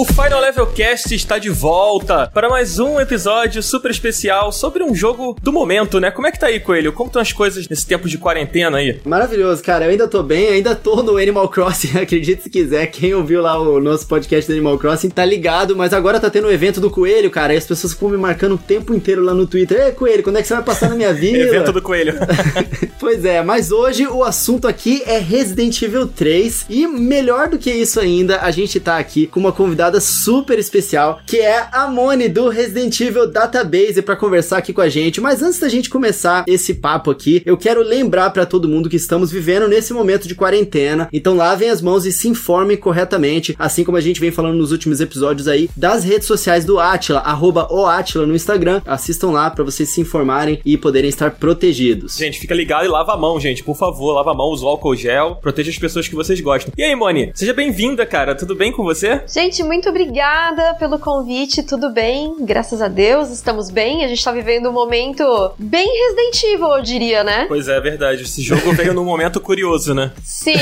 O Final Level Cast está de volta para mais um episódio super especial sobre um jogo do momento, né? Como é que tá aí, Coelho? Como estão as coisas nesse tempo de quarentena aí? Maravilhoso, cara. Eu ainda tô bem, ainda tô no Animal Crossing, acredite se quiser. Quem ouviu lá o nosso podcast do Animal Crossing tá ligado, mas agora tá tendo o um evento do Coelho, cara. E as pessoas ficam me marcando o tempo inteiro lá no Twitter. Ei, Coelho, quando é que você vai passar na minha vida? evento do Coelho. pois é, mas hoje o assunto aqui é Resident Evil 3 e melhor do que isso ainda, a gente tá aqui com uma convidada convidada super especial, que é a Moni do Resident Evil Database para conversar aqui com a gente. Mas antes da gente começar esse papo aqui, eu quero lembrar para todo mundo que estamos vivendo nesse momento de quarentena. Então lavem as mãos e se informem corretamente, assim como a gente vem falando nos últimos episódios aí das redes sociais do Atila, arroba o Atila no Instagram. Assistam lá para vocês se informarem e poderem estar protegidos. Gente, fica ligado e lava a mão, gente. Por favor, lava a mão, usa o álcool gel, proteja as pessoas que vocês gostam. E aí, Moni, seja bem-vinda, cara. Tudo bem com você? Gente, muito obrigada pelo convite, tudo bem? Graças a Deus, estamos bem. A gente tá vivendo um momento bem Resident Evil, eu diria, né? Pois é, é verdade. Esse jogo veio num momento curioso, né? Sim,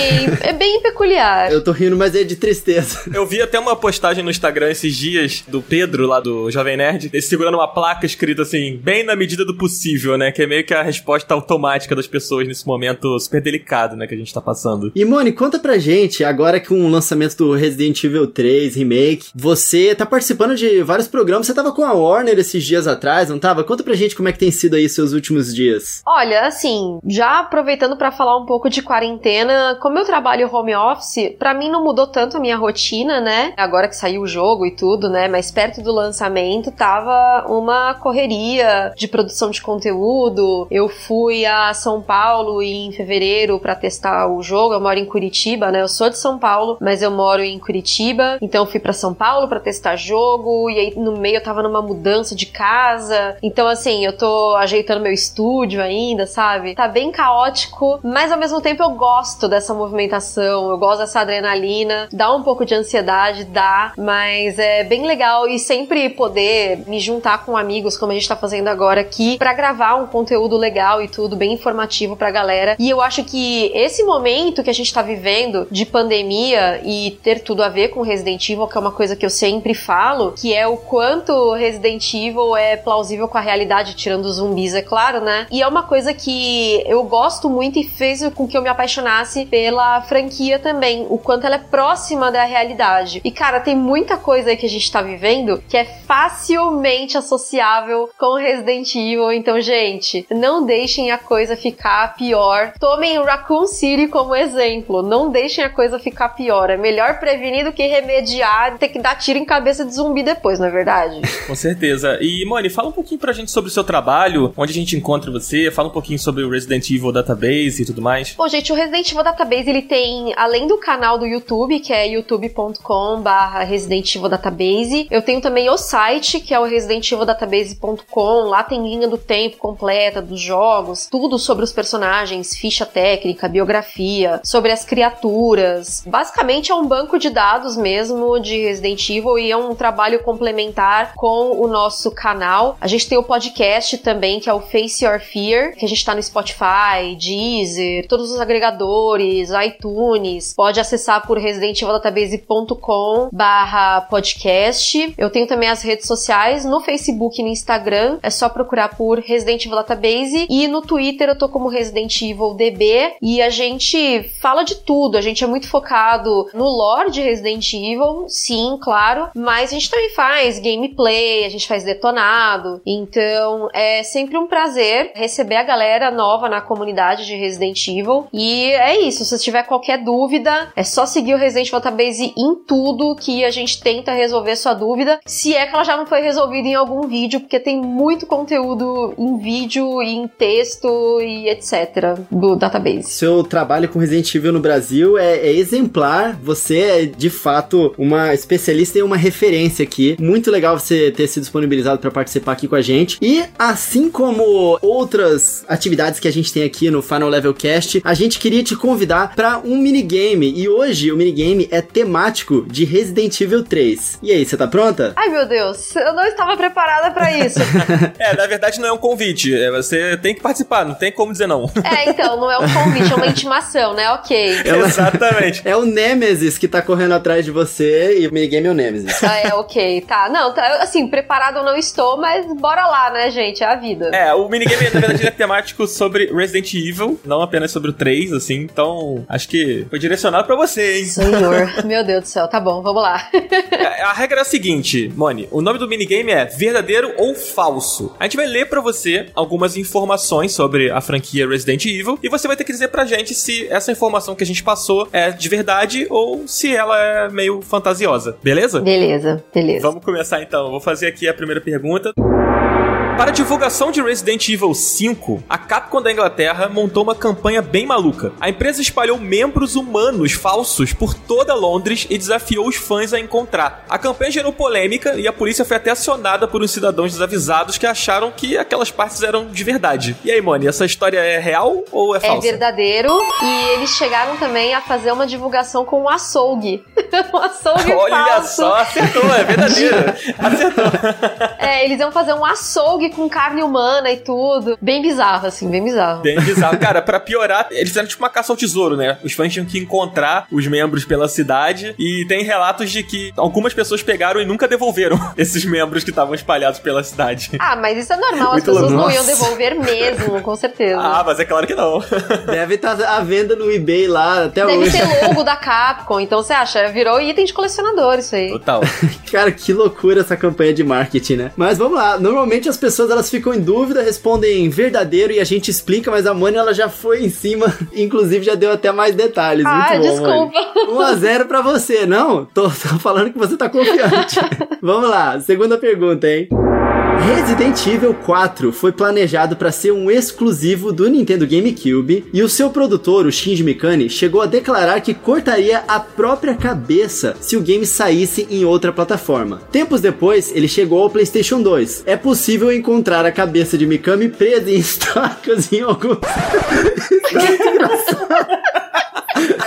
é bem peculiar. Eu tô rindo, mas é de tristeza. Eu vi até uma postagem no Instagram esses dias do Pedro, lá do Jovem Nerd, ele segurando uma placa escrita assim, bem na medida do possível, né? Que é meio que a resposta automática das pessoas nesse momento super delicado, né? Que a gente tá passando. E, Moni, conta pra gente, agora com o lançamento do Resident Evil 3 Remake, você tá participando de vários programas. Você tava com a Warner esses dias atrás, não tava? Conta pra gente como é que tem sido aí seus últimos dias. Olha, assim, já aproveitando para falar um pouco de quarentena, como eu trabalho home office, para mim não mudou tanto a minha rotina, né? Agora que saiu o jogo e tudo, né? Mas perto do lançamento tava uma correria de produção de conteúdo. Eu fui a São Paulo em fevereiro para testar o jogo. Eu moro em Curitiba, né? Eu sou de São Paulo, mas eu moro em Curitiba, então fui para São Paulo para testar jogo, e aí no meio eu tava numa mudança de casa. Então, assim, eu tô ajeitando meu estúdio ainda, sabe? Tá bem caótico, mas ao mesmo tempo eu gosto dessa movimentação, eu gosto dessa adrenalina, dá um pouco de ansiedade, dá, mas é bem legal e sempre poder me juntar com amigos, como a gente tá fazendo agora aqui, para gravar um conteúdo legal e tudo, bem informativo pra galera. E eu acho que esse momento que a gente tá vivendo de pandemia e ter tudo a ver com Resident Evil, que é uma coisa que eu sempre falo, que é o quanto Resident Evil é plausível com a realidade, tirando os zumbis, é claro, né? E é uma coisa que eu gosto muito e fez com que eu me apaixonasse pela franquia também, o quanto ela é próxima da realidade. E cara, tem muita coisa aí que a gente tá vivendo que é facilmente associável com Resident Evil. Então, gente, não deixem a coisa ficar pior. Tomem Raccoon City como exemplo. Não deixem a coisa ficar pior. É melhor prevenir do que remediar, ter que dar tiro em cabeça de zumbi depois, não é verdade? Com certeza. E, Moni, fala um pouquinho pra gente sobre o seu trabalho, onde a gente encontra você, fala um pouquinho sobre o Resident Evil Database e tudo mais. Bom, gente, o Resident Evil Database, ele tem, além do canal do YouTube, que é youtube.com barra Resident Evil Database, eu tenho também o site, que é o residentivildatabase.com, lá tem linha do tempo completa dos jogos, tudo sobre os personagens, ficha técnica, biografia, sobre as criaturas. Basicamente é um banco de dados mesmo de Resident Resident Evil e é um trabalho complementar com o nosso canal. A gente tem o podcast também, que é o Face Your Fear, que a gente tá no Spotify, Deezer, todos os agregadores, iTunes. Pode acessar por residentivildatabase.com barra podcast. Eu tenho também as redes sociais no Facebook e no Instagram. É só procurar por Resident Evil Database. E no Twitter eu tô como Resident Evil DB. E a gente fala de tudo. A gente é muito focado no lore de Resident Evil, sim, claro, mas a gente também faz gameplay, a gente faz detonado. Então é sempre um prazer receber a galera nova na comunidade de Resident Evil. E é isso, se tiver qualquer dúvida, é só seguir o Resident Evil Database em tudo que a gente tenta resolver sua dúvida, se é que ela já não foi resolvida em algum vídeo, porque tem muito conteúdo em vídeo, em texto e etc. do database. Seu trabalho com Resident Evil no Brasil é, é exemplar, você é de fato uma especialista e uma referência aqui. Muito legal você ter se disponibilizado para participar aqui com a gente. E assim como outras atividades que a gente tem aqui no Final Level Cast, a gente queria te convidar para um minigame. E hoje o minigame é temático de Resident Evil 3. E aí, você tá pronta? Ai meu Deus, eu não estava preparada para isso. é, na verdade não é um convite. É, você tem que participar, não tem como dizer não. É, então, não é um convite, é uma intimação, né? Ok. É uma... Exatamente. É o Nemesis que tá correndo atrás de você e minigame é o Nemesis. Ah, é, ok, tá. Não, tá, assim, preparado eu não estou, mas bora lá, né, gente? É a vida. É, o minigame, na verdade, é temático sobre Resident Evil, não apenas sobre o 3, assim, então acho que foi direcionado pra você, hein? Senhor, meu Deus do céu, tá bom, vamos lá. É, a regra é a seguinte, Moni, o nome do minigame é verdadeiro ou falso. A gente vai ler pra você algumas informações sobre a franquia Resident Evil e você vai ter que dizer pra gente se essa informação que a gente passou é de verdade ou se ela é meio fantasiosa, beleza? Beleza, beleza. Vamos começar então. Vou fazer aqui a primeira pergunta. Para a divulgação de Resident Evil 5, a Capcom da Inglaterra montou uma campanha bem maluca. A empresa espalhou membros humanos falsos por toda Londres e desafiou os fãs a encontrar. A campanha gerou polêmica e a polícia foi até acionada por uns cidadãos desavisados que acharam que aquelas partes eram de verdade. E aí, Moni, essa história é real ou é falsa? É verdadeiro e eles chegaram também a fazer uma divulgação com um açougue. um açougue Olha falso. só, acertou, é verdadeiro. acertou. É, eles iam fazer um açougue com carne humana e tudo. Bem bizarro, assim, bem bizarro. Bem bizarro. Cara, pra piorar, eles fizeram tipo uma caça ao tesouro, né? Os fãs tinham que encontrar os membros pela cidade e tem relatos de que algumas pessoas pegaram e nunca devolveram esses membros que estavam espalhados pela cidade. Ah, mas isso é normal, as Muito pessoas não iam devolver mesmo, com certeza. Ah, mas é claro que não. Deve estar à venda no eBay lá até Deve hoje. ter logo da Capcom, então você acha? Virou item de colecionador isso aí. Total. Cara, que loucura essa campanha de marketing, né? Mas vamos lá. Normalmente as pessoas elas ficam em dúvida, respondem verdadeiro e a gente explica, mas a Mani ela já foi em cima, inclusive já deu até mais detalhes. Ah, Muito bom, Mani. desculpa. 1 a 0 pra você, não? Tô, tô falando que você tá confiante. Vamos lá, segunda pergunta, hein? Resident Evil 4 foi planejado para ser um exclusivo do Nintendo GameCube e o seu produtor, o Shinji Mikami, chegou a declarar que cortaria a própria cabeça se o game saísse em outra plataforma. Tempos depois, ele chegou ao PlayStation 2. É possível encontrar a cabeça de Mikami presa em estacas em algum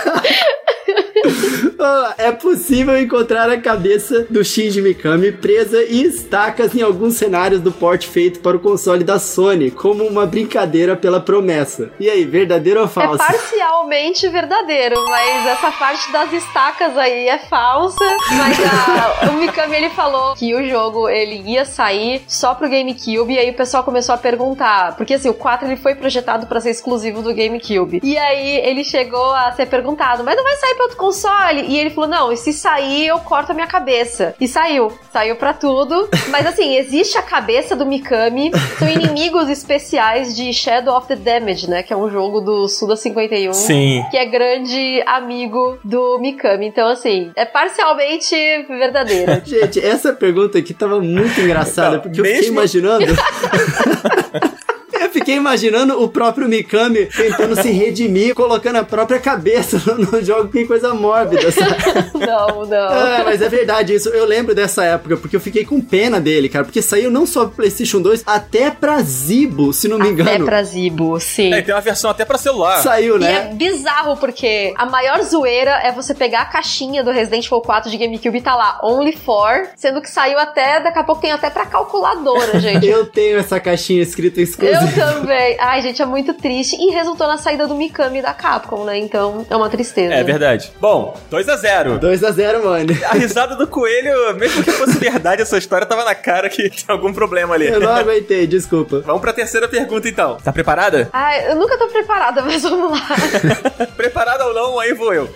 Ah, É possível encontrar a cabeça do Shinji Mikami presa em estacas em alguns cenários do porte feito para o console da Sony, como uma brincadeira pela promessa. E aí, verdadeiro ou É falso? parcialmente verdadeiro, mas essa parte das estacas aí é falsa. Mas a- o Mikami ele falou que o jogo ele ia sair só pro GameCube e aí o pessoal começou a perguntar, porque assim, o 4 ele foi projetado pra ser exclusivo do GameCube. E aí ele chegou a ser perguntado, mas não vai sair pra outro console? E ele falou: "Não, e se sair eu corto a minha cabeça". E saiu, saiu pra tudo. Mas assim, existe a cabeça do Mikami, são inimigos especiais de Shadow of the Damage, né, que é um jogo do Suda 51 Sim. que é grande amigo do Mikami. Então, assim, é parcialmente verdadeira. Gente, essa pergunta aqui tava muito engraçada, porque eu fiquei mesmo- imaginando. Fiquei imaginando o próprio Mikami tentando se redimir, colocando a própria cabeça no, jogo, que coisa mórbida, sabe? não, não. É, mas é verdade isso. Eu lembro dessa época, porque eu fiquei com pena dele, cara. Porque saiu não só pro PlayStation 2, até pra Zibo, se não me Até engano. pra Zibo, sim. É, tem uma versão até pra celular. Saiu, E é né? bizarro porque a maior zoeira é você pegar a caixinha do Resident Evil 4 de GameCube e tá lá, Only for, sendo que saiu até, daqui a pouco tem até pra calculadora, gente. Eu tenho essa caixinha escrita Eu exclusiva. Também. Ai, gente, é muito triste. E resultou na saída do Mikami da Capcom, né? Então é uma tristeza. É verdade. Bom, 2 a 0 2x0, mano. A risada do coelho, mesmo que fosse verdade essa história, tava na cara que tinha algum problema ali. Eu não aguentei, desculpa. Vamos pra terceira pergunta então. Tá preparada? Ai, eu nunca tô preparada, mas vamos lá. Preparada ou não, aí vou eu.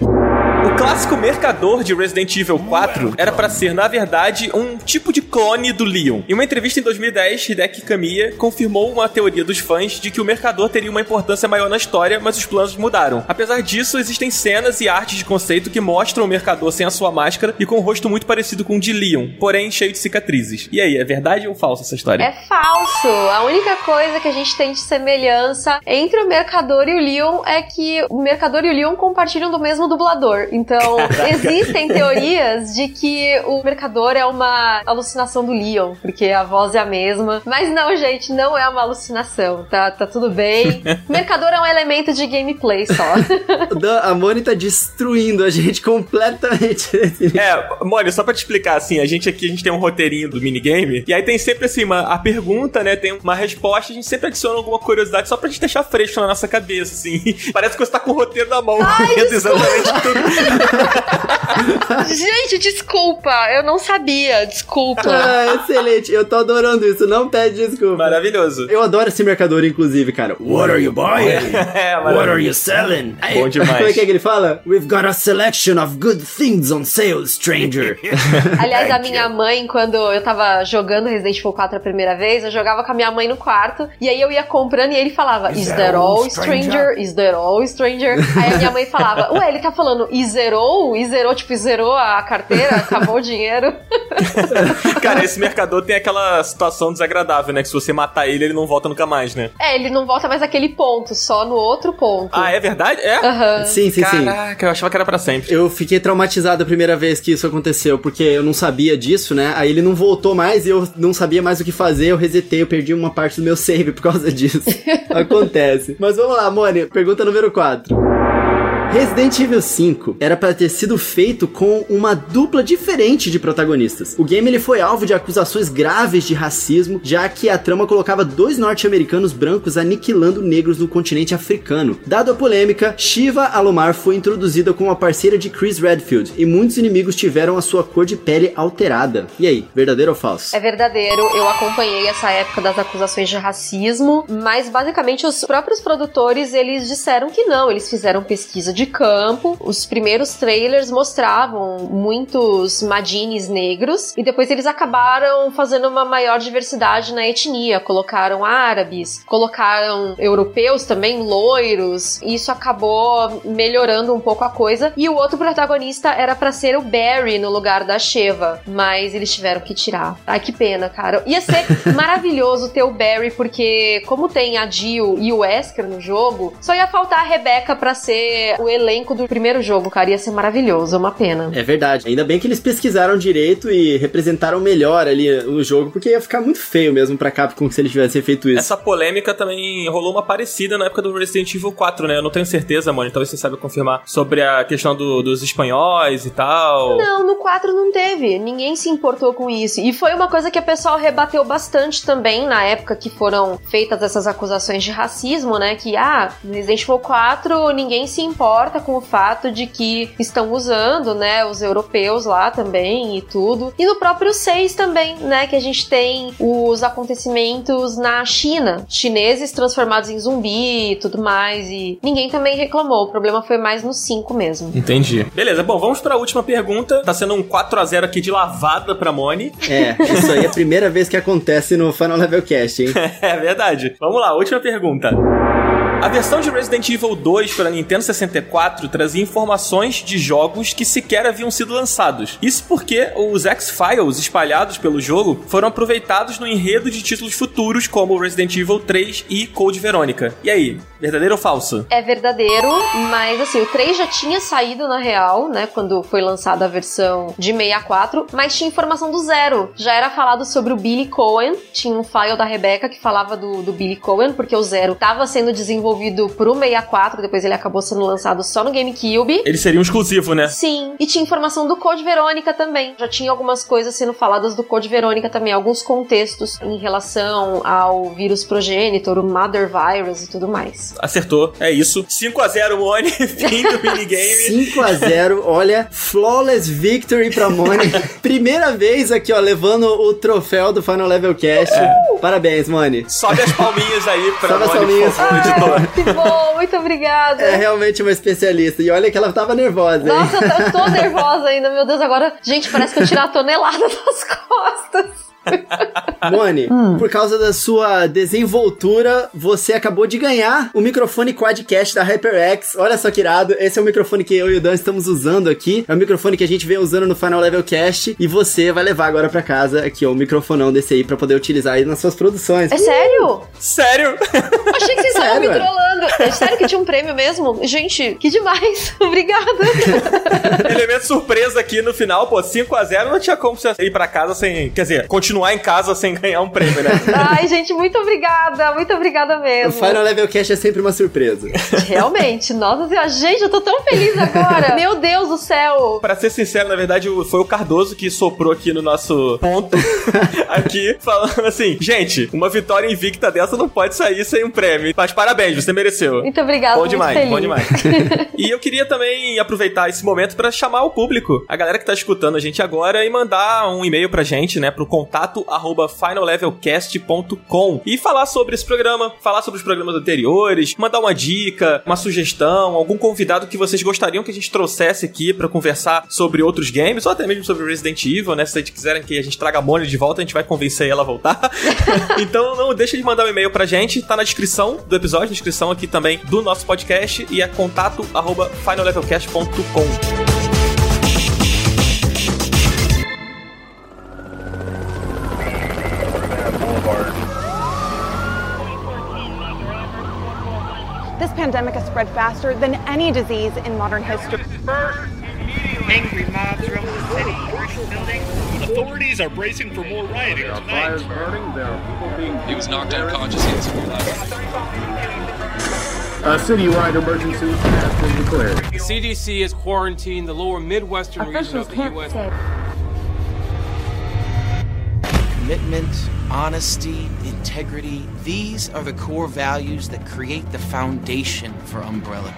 O clássico mercador de Resident Evil 4 era pra ser, na verdade, um tipo de clone do Leon. Em uma entrevista em 2010, Hideki Kamiya confirmou uma teoria dos fãs de que o mercador teria uma importância maior na história, mas os planos mudaram. Apesar disso, existem cenas e artes de conceito que mostram o mercador sem a sua máscara e com um rosto muito parecido com o de Leon, porém cheio de cicatrizes. E aí, é verdade ou falsa essa história? É falso. A única coisa que a gente tem de semelhança entre o Mercador e o Leon é que o Mercador e o Leon compartilham do mesmo dublador. Então, existem teorias de que o Mercador é uma alucinação do Leon, porque a voz é a mesma. Mas não, gente, não é uma alucinação, tá? Tá tudo bem. O Mercador é um elemento de gameplay só. A Moni tá destruindo a gente completamente. É, Mônica, só pra te explicar, assim, a gente aqui, a gente tem um roteirinho do minigame, e aí tem sempre, assim, uma, a pergunta, né, tem uma resposta, a gente sempre adiciona alguma curiosidade só pra gente deixar fresco na nossa cabeça, assim. Parece que você tá com o roteiro na mão, lendo exatamente tudo, Gente, desculpa, eu não sabia, desculpa. Ah, excelente. Eu tô adorando isso. Não pede desculpa. Maravilhoso. Eu adoro esse mercador, inclusive, cara. What are you buying? É, What are you selling? Bom demais. Como é que, é que ele fala? We've got a selection of good things on sale, stranger. Aliás, a minha mãe, quando eu tava jogando Resident Evil 4 a primeira vez, eu jogava com a minha mãe no quarto, e aí eu ia comprando e ele falava, Is that all, stranger? Is that all, stranger? Aí a minha mãe falava, ué, ele tá falando, e zerou? E zerou, tipo, zerou a carteira? Acabou o dinheiro? Cara, esse mercador tem aquela situação desagradável, né? Que se você matar ele, ele não volta nunca mais, né? É, ele não volta mais naquele ponto, só no outro ponto. Ah, é verdade? É? Aham. sim, sim, sim. Caraca, eu achava que era pra sempre. Eu fiquei traumatizado a primeira vez que isso aconteceu, porque eu não sabia disso, né? Aí ele não voltou mais e eu não sabia mais o que fazer, eu resetei, eu perdi uma parte do meu save por causa disso. Acontece. Mas vamos lá, Mone, pergunta número 4. Resident Evil 5 era para ter sido feito com uma dupla diferente de protagonistas. O game ele foi alvo de acusações graves de racismo, já que a trama colocava dois norte-americanos brancos aniquilando negros no continente africano. Dado a polêmica, Shiva Alomar foi introduzida como a parceira de Chris Redfield e muitos inimigos tiveram a sua cor de pele alterada. E aí, verdadeiro ou falso? É verdadeiro, eu acompanhei essa época das acusações de racismo, mas basicamente os próprios produtores, eles disseram que não, eles fizeram pesquisa de campo, os primeiros trailers mostravam muitos madines negros, e depois eles acabaram fazendo uma maior diversidade na etnia, colocaram árabes, colocaram europeus também, loiros, isso acabou melhorando um pouco a coisa, e o outro protagonista era para ser o Barry no lugar da Sheva, mas eles tiveram que tirar. Ai, que pena, cara. Ia ser maravilhoso ter o Barry, porque como tem a Jill e o Wesker no jogo, só ia faltar a Rebecca pra ser o elenco do primeiro jogo, cara. Ia ser maravilhoso, é uma pena. É verdade. Ainda bem que eles pesquisaram direito e representaram melhor ali o jogo, porque ia ficar muito feio mesmo pra Capcom se eles tivessem feito isso. Essa polêmica também rolou uma parecida na época do Resident Evil 4, né? Eu não tenho certeza, mano. Talvez você saiba confirmar sobre a questão do- dos espanhóis e tal. Não, no 4 não teve. Ninguém se importou com isso. E foi uma coisa que o pessoal rebateu bastante também na época que foram feitas essas acusações de racismo, né? Que, ah, no Resident Evil 4 ninguém se importa com o fato de que estão usando, né, os europeus lá também e tudo. E no próprio 6 também, né? Que a gente tem os acontecimentos na China. Chineses transformados em zumbi e tudo mais. E ninguém também reclamou. O problema foi mais no 5 mesmo. Entendi. Beleza, bom, vamos pra última pergunta. Tá sendo um 4x0 aqui de lavada pra Moni. É, isso aí é a primeira vez que acontece no Final Level Cast, hein? É verdade. Vamos lá, última pergunta. A versão de Resident Evil 2 para Nintendo 64 trazia informações de jogos que sequer haviam sido lançados. Isso porque os X-Files espalhados pelo jogo foram aproveitados no enredo de títulos futuros como Resident Evil 3 e Code Verônica. E aí, verdadeiro ou falso? É verdadeiro, mas assim, o 3 já tinha saído na real, né? Quando foi lançada a versão de 64, mas tinha informação do zero. Já era falado sobre o Billy Cohen, tinha um file da Rebecca que falava do, do Billy Cohen, porque o zero estava sendo desenvolvido pro 64, depois ele acabou sendo lançado só no GameCube. Ele seria um exclusivo, né? Sim, e tinha informação do Code Verônica também. Já tinha algumas coisas sendo faladas do Code Verônica também, alguns contextos em relação ao vírus progenitor, o Mother Virus e tudo mais. Acertou, é isso. 5x0 Moni, fim do minigame. 5 a 0 olha, flawless victory pra Moni. Primeira vez aqui, ó, levando o troféu do Final Level Cast. Parabéns, Moni. Sobe as palminhas aí pra Sobe as Moni, palminhas. editor. Que bom, muito obrigada. É realmente uma especialista. E olha que ela tava nervosa, hein? Nossa, eu tô nervosa ainda, meu Deus, agora, gente, parece que eu tirei a tonelada das costas. Moni, por causa da sua desenvoltura, você acabou de ganhar o microfone Quadcast da HyperX. Olha só que irado. Esse é o microfone que eu e o Dan estamos usando aqui. É o microfone que a gente vem usando no Final Level Cast. E você vai levar agora pra casa aqui, ó, o microfonão desse aí pra poder utilizar aí nas suas produções. É sério? Sério? Achei que vocês estavam me é? trollando. É sério que tinha um prêmio mesmo? Gente, que demais. Obrigada. Elemento surpresa aqui no final, pô, 5x0 não tinha como você ir pra casa sem. Quer dizer, continuar em casa sem ganhar um prêmio, né? Ai, gente, muito obrigada. Muito obrigada O mesmo. Final Level Cast é sempre uma surpresa. Realmente, nossa senhora, gente, eu tô tão feliz agora. Meu Deus do céu. Pra ser sincero, na verdade, o- foi o Cardoso que soprou aqui no nosso ponto. aqui, falando assim: gente, uma vitória invicta dessa não pode sair sem um prêmio. Mas parabéns, você mereceu. Muito obrigada, Bom demais, bom demais. e eu queria também aproveitar esse momento para chamar o público, a galera que tá escutando a gente agora e mandar um e-mail pra gente, né, pro contato arroba finallevelcast.com e falar sobre esse programa, falar sobre os programas anteriores, mandar uma dica, uma sugestão, algum convidado que vocês gostariam que a gente trouxesse aqui para conversar sobre outros games ou até mesmo sobre Resident Evil, né? Se vocês quiserem que a gente traga a Mônica de volta, a gente vai convencer ela a voltar. então não deixa de mandar um e-mail pra gente, tá na descrição do episódio, na descrição aqui também do nosso podcast e é contato pandemic has spread faster than any disease in modern history. Angry mobs roam the city, commercial buildings. Authorities are bracing for more rioting There are tonight. fires burning. There are people being. He was knocked unconscious instantly. A citywide emergency has been declared. The CDC has quarantined the lower Midwestern region of the U.S. Commitment, honesty, integrity, these are the core values that create the foundation for Umbrella.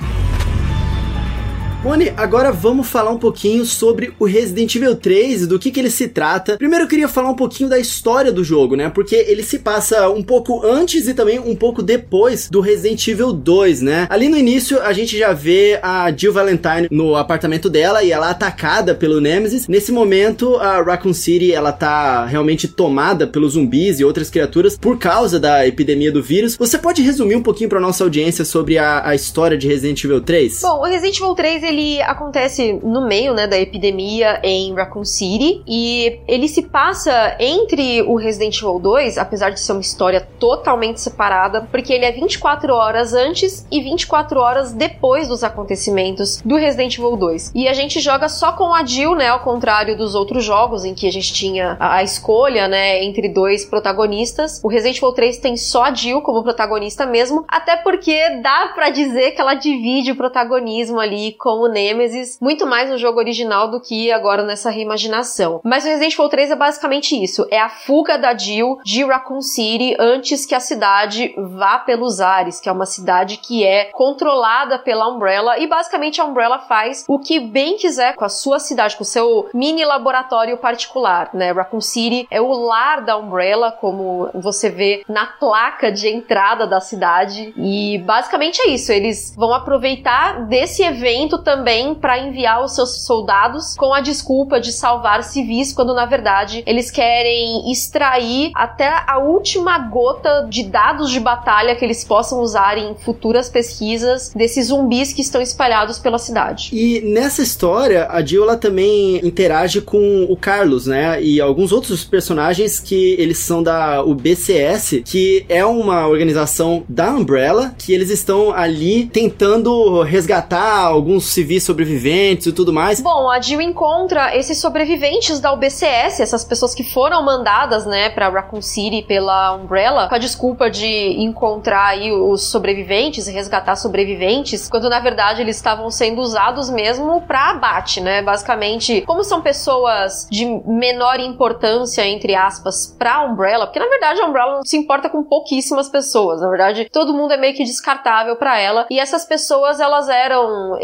Moni, agora vamos falar um pouquinho sobre o Resident Evil 3 e do que, que ele se trata. Primeiro eu queria falar um pouquinho da história do jogo, né? Porque ele se passa um pouco antes e também um pouco depois do Resident Evil 2, né? Ali no início a gente já vê a Jill Valentine no apartamento dela e ela é atacada pelo Nemesis. Nesse momento a Raccoon City ela tá realmente tomada pelos zumbis e outras criaturas por causa da epidemia do vírus. Você pode resumir um pouquinho para nossa audiência sobre a, a história de Resident Evil 3? Bom, o Resident Evil 3 ele acontece no meio, né, da epidemia em Raccoon City e ele se passa entre o Resident Evil 2, apesar de ser uma história totalmente separada, porque ele é 24 horas antes e 24 horas depois dos acontecimentos do Resident Evil 2. E a gente joga só com a Jill, né, ao contrário dos outros jogos em que a gente tinha a escolha, né, entre dois protagonistas. O Resident Evil 3 tem só a Jill como protagonista mesmo, até porque dá pra dizer que ela divide o protagonismo ali com o Nemesis, muito mais no jogo original do que agora nessa reimaginação. Mas o Resident Evil 3 é basicamente isso, é a fuga da Jill de Raccoon City antes que a cidade vá pelos ares, que é uma cidade que é controlada pela Umbrella e basicamente a Umbrella faz o que bem quiser com a sua cidade, com o seu mini laboratório particular, né? Raccoon City é o lar da Umbrella, como você vê na placa de entrada da cidade. E basicamente é isso. Eles vão aproveitar desse evento também para enviar os seus soldados com a desculpa de salvar civis, quando na verdade eles querem extrair até a última gota de dados de batalha que eles possam usar em futuras pesquisas desses zumbis que estão espalhados pela cidade. E nessa história, a Jill ela também interage com o Carlos, né? E alguns outros personagens que eles são da UBCS, que é uma organização da Umbrella, que eles estão ali tentando resgatar alguns civis sobreviventes e tudo mais. Bom, a Jill encontra esses sobreviventes da UBCS, essas pessoas que foram mandadas, né, pra Raccoon City pela Umbrella, com a desculpa de encontrar aí os sobreviventes e resgatar sobreviventes, quando na verdade eles estavam sendo usados mesmo pra abate, né? Basicamente, como são pessoas de menor importância, entre aspas, pra Umbrella, porque na verdade a Umbrella se importa com pouquíssimas pessoas, na verdade todo mundo é meio que descartável pra ela, e essas pessoas elas eram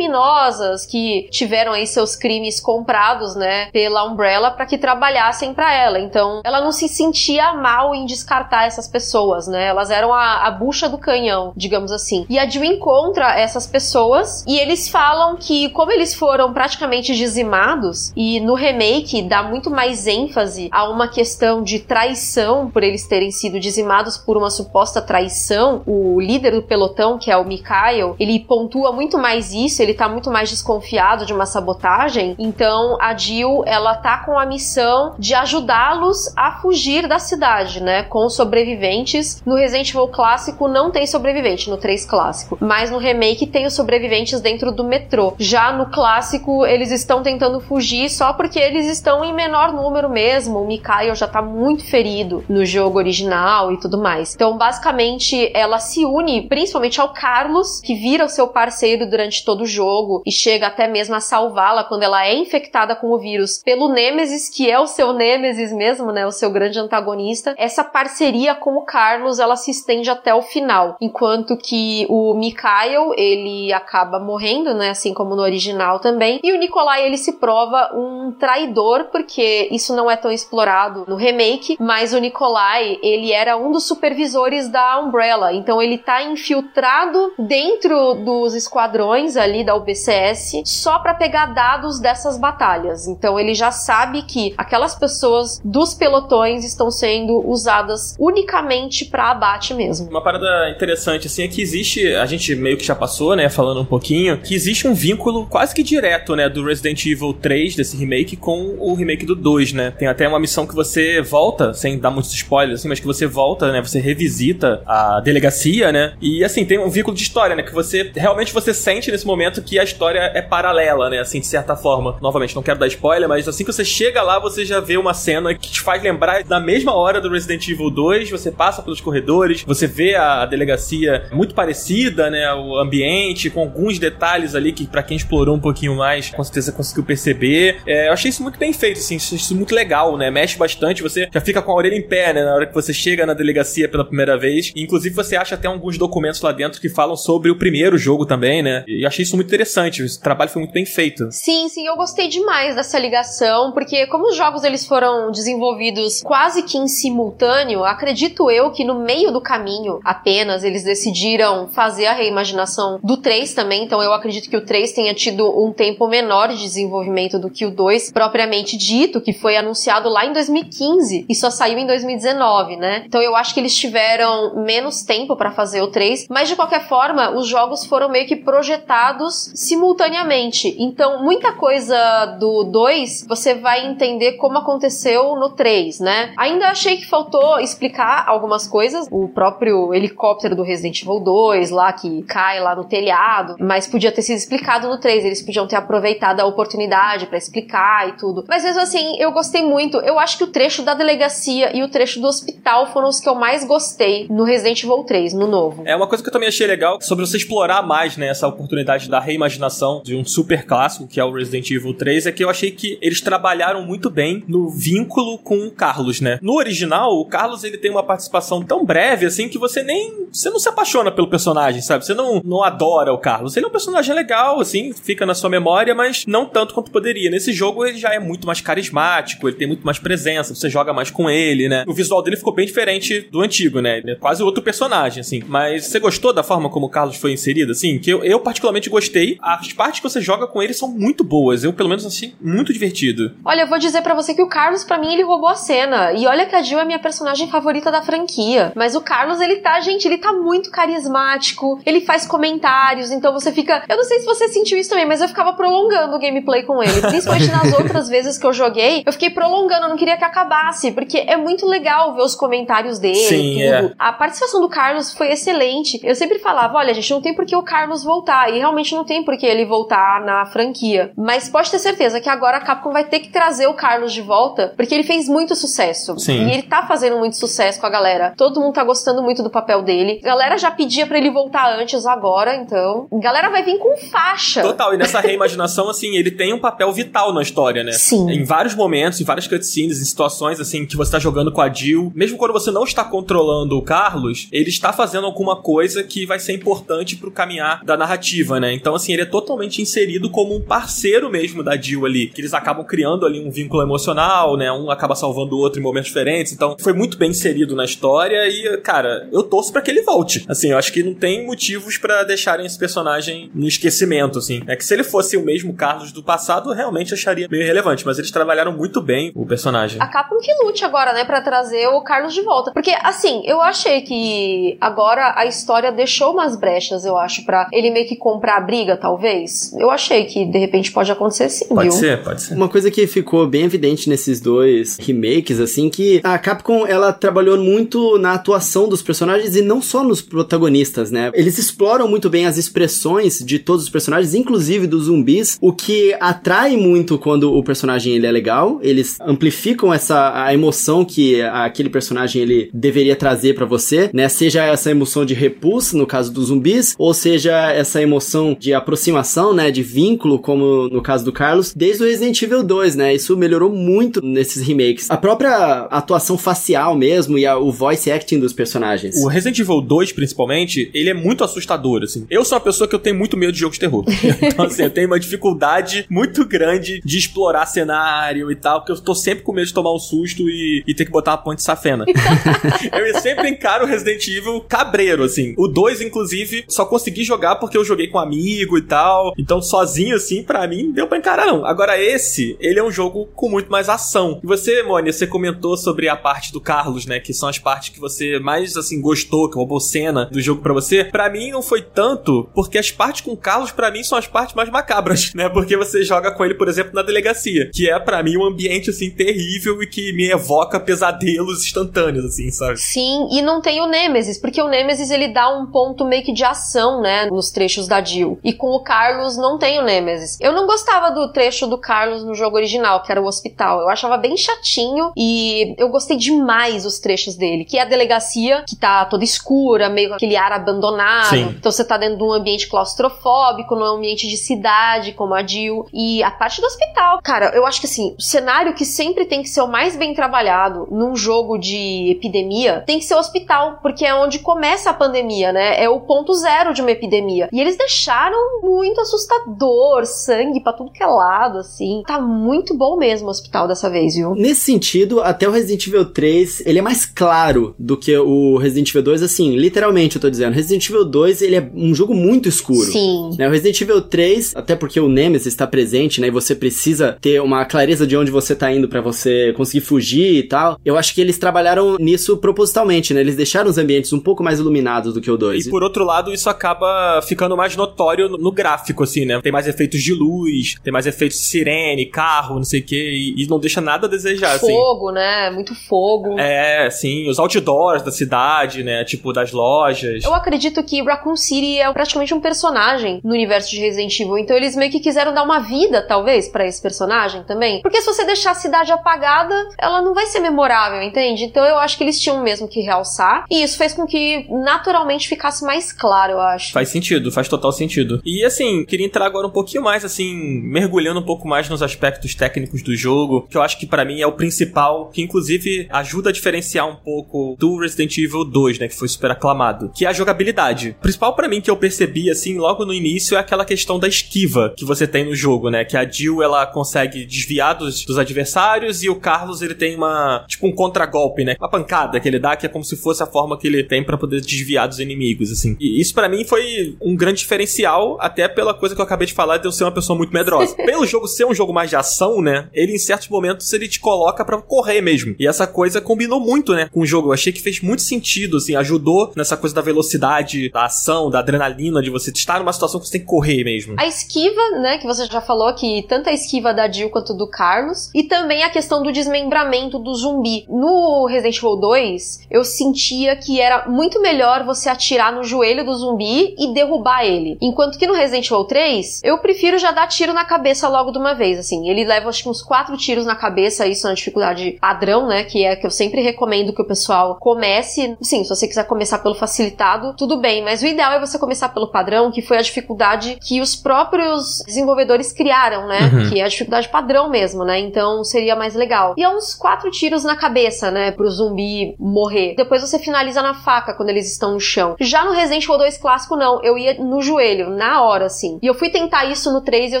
ex-criminosas que tiveram aí seus crimes comprados, né, pela Umbrella para que trabalhassem pra ela, então ela não se sentia mal em descartar essas pessoas, né, elas eram a, a bucha do canhão, digamos assim. E a Jill encontra essas pessoas e eles falam que como eles foram praticamente dizimados e no remake dá muito mais ênfase a uma questão de traição por eles terem sido dizimados por uma suposta traição, o líder do pelotão, que é o Mikhail, ele pontua muito mais isso, ele tá muito mais desconfiado de uma sabotagem, então a Jill, ela tá com a missão de ajudá-los a fugir da cidade, né, com sobreviventes. No Resident Evil clássico não tem sobrevivente, no 3 clássico, mas no remake tem os sobreviventes dentro do metrô. Já no clássico, eles estão tentando fugir só porque eles estão em menor número mesmo. O Mikhail já tá muito ferido no jogo original e tudo mais. Então, basicamente, ela se une principalmente ao Carlos, que vira o seu parceiro durante todo o jogo jogo e chega até mesmo a salvá-la quando ela é infectada com o vírus. Pelo Nemesis, que é o seu Nemesis mesmo, né, o seu grande antagonista. Essa parceria com o Carlos, ela se estende até o final, enquanto que o Mikhail, ele acaba morrendo, né, assim como no original também, e o Nikolai, ele se prova um traidor, porque isso não é tão explorado no remake, mas o Nikolai, ele era um dos supervisores da Umbrella, então ele tá infiltrado dentro dos esquadrões ali da UBCS só para pegar dados dessas batalhas. Então ele já sabe que aquelas pessoas dos pelotões estão sendo usadas unicamente para abate mesmo. Uma parada interessante assim é que existe, a gente meio que já passou, né, falando um pouquinho, que existe um vínculo quase que direto, né, do Resident Evil 3 desse remake com o remake do 2, né? Tem até uma missão que você volta, sem dar muitos spoilers assim, mas que você volta, né, você revisita a delegacia, né? E assim, tem um vínculo de história, né, que você realmente você sente nesse momento que a história é paralela, né, assim, de certa forma. Novamente, não quero dar spoiler, mas assim que você chega lá, você já vê uma cena que te faz lembrar da mesma hora do Resident Evil 2, você passa pelos corredores, você vê a delegacia muito parecida, né, o ambiente, com alguns detalhes ali que para quem explorou um pouquinho mais, com certeza conseguiu perceber. É, eu achei isso muito bem feito, assim, achei isso muito legal, né, mexe bastante, você já fica com a orelha em pé, né, na hora que você chega na delegacia pela primeira vez. E, inclusive você acha até alguns documentos lá dentro que falam sobre o primeiro jogo também, né, e achei isso muito interessante, o trabalho foi muito bem feito. Sim, sim, eu gostei demais dessa ligação, porque como os jogos eles foram desenvolvidos quase que em simultâneo, acredito eu que no meio do caminho apenas eles decidiram fazer a reimaginação do 3 também, então eu acredito que o 3 tenha tido um tempo menor de desenvolvimento do que o 2 propriamente dito, que foi anunciado lá em 2015 e só saiu em 2019, né? Então eu acho que eles tiveram menos tempo para fazer o 3, mas de qualquer forma, os jogos foram meio que projetados simultaneamente. Então, muita coisa do 2 você vai entender como aconteceu no 3, né? Ainda achei que faltou explicar algumas coisas. O próprio helicóptero do Resident Evil 2 lá que cai lá no telhado, mas podia ter sido explicado no 3. Eles podiam ter aproveitado a oportunidade para explicar e tudo. Mas mesmo assim, eu gostei muito. Eu acho que o trecho da delegacia e o trecho do hospital foram os que eu mais gostei no Resident Evil 3, no novo. É uma coisa que eu também achei legal sobre você explorar mais, né, essa oportunidade da reimaginação de um super clássico que é o Resident Evil 3, é que eu achei que eles trabalharam muito bem no vínculo com o Carlos, né? No original, o Carlos ele tem uma participação tão breve assim que você nem você não se apaixona pelo personagem, sabe? Você não, não adora o Carlos. Ele é um personagem legal, assim, fica na sua memória, mas não tanto quanto poderia. Nesse jogo ele já é muito mais carismático, ele tem muito mais presença, você joga mais com ele, né? O visual dele ficou bem diferente do antigo, né? Ele é quase outro personagem, assim. Mas você gostou da forma como o Carlos foi inserido, assim? Que eu, eu particularmente gostei. As partes que você joga com ele são muito boas. Eu, pelo menos, achei muito divertido. Olha, eu vou dizer para você que o Carlos, para mim, ele roubou a cena. E olha que a Jill é minha personagem favorita da franquia. Mas o Carlos, ele tá, gente, ele tá muito carismático. Ele faz comentários, então você fica. Eu não sei se você sentiu isso também, mas eu ficava prolongando o gameplay com ele. Principalmente nas outras vezes que eu joguei, eu fiquei prolongando, eu não queria que acabasse, porque é muito legal ver os comentários dele. Sim, tudo. é. A participação do Carlos foi excelente. Eu sempre falava: olha, gente, não tem por que o Carlos voltar. E realmente não tem por que ele voltar na franquia. Mas pode ter certeza que agora a Capcom vai ter que trazer o Carlos de volta, porque ele fez muito sucesso. Sim. E ele tá fazendo muito sucesso com a galera. Todo mundo tá gostando muito do papel dele. A galera já pedia pra ele voltar antes agora, então. A galera vai vir com faixa. Total, e nessa reimaginação, assim, ele tem um papel vital na história, né? Sim. Em vários momentos, em várias cutscenes, em situações, assim, que você tá jogando com a Jill, mesmo quando você não está controlando o Carlos, ele está fazendo alguma coisa que vai ser importante pro caminhar da narrativa, né? Então, assim, ele é totalmente inserido como um parceiro mesmo da Jill ali, que eles acabam criando ali um vínculo emocional, né? Um acaba salvando o outro em momentos diferentes, então foi muito bem inserido na história e, cara, eu torço pra que ele volte. Assim, eu acho que não tem motivos pra deixarem esse personagem no esquecimento, assim. É que se ele fosse o mesmo Carlos do passado, eu realmente acharia meio relevante, mas eles trabalharam muito bem o personagem. A Capcom que lute agora, né, pra trazer o Carlos de volta. Porque, assim, eu achei que agora a história deixou umas brechas, eu acho, pra ele meio que comprar a briga, talvez. Eu achei que, de repente, pode acontecer sim, Pode viu? ser, pode ser. Uma coisa que ficou bem evidente nesses dois remakes, assim, que a Capcom, ela trabalhou muito na atuação dos personagens e não só nos protagonistas, né? Eles exploram muito bem as expressões de todos os personagens, inclusive dos zumbis, o que atrai muito quando o personagem ele é legal, eles amplificam essa a emoção que aquele personagem ele deveria trazer pra você, né? Seja essa emoção de repulsa no caso dos zumbis, ou seja essa emoção de aproximação, né, de vínculo, como no caso do Carlos, desde o Resident Evil 2, né? Isso melhorou muito nesses remakes. A própria atuação facial mesmo e a, o voice acting dos personagens. O Resident Evil 2, principalmente, ele é muito assustador, assim. Eu sou uma pessoa que eu tenho muito medo de jogos de terror. então, assim, eu tenho uma dificuldade muito grande de explorar cenário e tal, porque eu tô sempre com medo de tomar um susto e, e ter que botar uma ponte safena. eu sempre encaro o Resident Evil cabreiro, assim. O 2, inclusive, só consegui jogar porque eu joguei com um amigo e tal. Então, sozinho, assim, pra mim, deu pra encarar, não. Agora, esse, ele é um jogo com muito mais ação. E você, Mônia, você comentou sobre a parte do Carlos, né? Que são as partes que você mais, assim, gostou, que roubou cena do jogo pra você. Pra mim, não foi tanto, porque as partes com o Carlos, pra mim, são as partes mais macabras, né? Porque você joga com ele, por exemplo, na delegacia. Que é, pra mim, um ambiente, assim, terrível e que me evoca pesadelos instantâneos, assim, sabe? Sim, e não tem o Nemesis, porque o Nemesis ele dá um ponto meio que de ação, né, nos trechos da Jill. E com o Carlos não tem o Nemesis. Eu não gostava do trecho do Carlos no jogo original, que era o hospital. Eu achava bem chatinho e eu gostei demais os trechos dele, que é a delegacia, que tá toda escura, meio aquele ar abandonado. Sim. Então você tá dentro de um ambiente claustrofóbico, num ambiente de cidade, como a Jill. E a parte do hospital, cara, eu acho que assim, o cenário que sempre tem que ser o mais bem trabalhado num jogo de epidemia tem que ser o hospital, porque é onde começa a pandemia, né? É o ponto zero de uma epidemia. E eles deixaram muito assustador, sangue pra tudo que é lado, assim. Tá muito bom mesmo o hospital dessa vez, viu? Nesse sentido, até o Resident Evil 3, ele é mais claro do que o Resident Evil 2, assim, literalmente eu tô dizendo. Resident Evil 2, ele é um jogo muito escuro. Sim. Né, o Resident Evil 3, até porque o Nemesis está presente, né, e você precisa ter uma clareza de onde você tá indo pra você conseguir fugir e tal. Eu acho que eles trabalharam nisso propositalmente, né? Eles deixaram os ambientes um pouco mais iluminados do que o 2. E por outro lado, isso acaba ficando mais notório no, no gráfico, assim, né? Tem mais efeitos de luz, tem mais efeitos de sirene, carro, não sei o quê, e, e não deixa nada a desejar, assim. Fogo, né? Muito fogo. É, sim, os outdoors da cidade, né? Tipo, das lojas. Eu acredito que Raccoon City é praticamente um personagem no universo de Resident Evil, então eles meio que quiseram dar uma vida, talvez, pra esse personagem também. Porque se você deixar a cidade apagada, ela não vai ser memorável, entende? Então eu acho que eles tinham mesmo que realçar, e isso fez com que naturalmente ficasse mais claro, eu acho. Faz sentido, faz total sentido. E assim, queria entrar agora um pouquinho mais, assim, mergulhando um pouco mais nos aspectos técnicos do jogo, que eu acho que pra mim é o principal, que inclusive ajuda a diferenciar um pouco do Resident Evil 2, né, que foi super aclamado, que é a jogabilidade. O principal pra mim que eu percebi, assim, logo no início é aquela questão da esquiva que você tem no jogo, né, que a Jill, ela consegue desviar dos, dos adversários e o Carlos, ele tem uma, tipo um contragolpe, né, uma pancada que ele dá, que é como se fosse a forma que ele tem pra poder desviar dos inimigos, assim. E isso pra mim foi um grande diferencial, até pela coisa que eu acabei de falar de eu ser uma pessoa muito medrosa. Pelo jogo ser um jogo mais de ação, né, ele em certos momentos ele te coloca pra correr mesmo. E essa coisa combinou muito, né, com o jogo. Eu achei que fez muito sentido, assim, ajudou nessa coisa da velocidade, da ação, da adrenalina, de você estar numa situação que você tem que correr mesmo. A esquiva, né, que você já falou que tanto a esquiva da Jill quanto do Carlos, e também a questão do desmembramento do zumbi. No Resident Evil 2, eu sentia que era muito melhor você atirar no joelho do zumbi e derrubar ele. Enquanto que no Resident Evil 3, eu prefiro já dar tiro na cabeça logo de uma vez, assim. Ele leva acho que uns quatro tiros na cabeça, isso é uma dificuldade padrão, né, que é que eu sempre recomendo que o pessoal comece. Sim, se você quiser começar pelo facilitado, tudo bem, mas o ideal é você começar pelo padrão, que foi a dificuldade que os próprios desenvolvedores criaram, né? Uhum. Que é a dificuldade padrão mesmo, né? Então seria mais legal. E é uns quatro tiros na cabeça, né? Pro zumbi morrer. Depois você finaliza na faca quando eles estão no chão. Já no Resident Evil 2 clássico, não. Eu ia no joelho, na hora, assim. E eu fui tentar isso no 3 e eu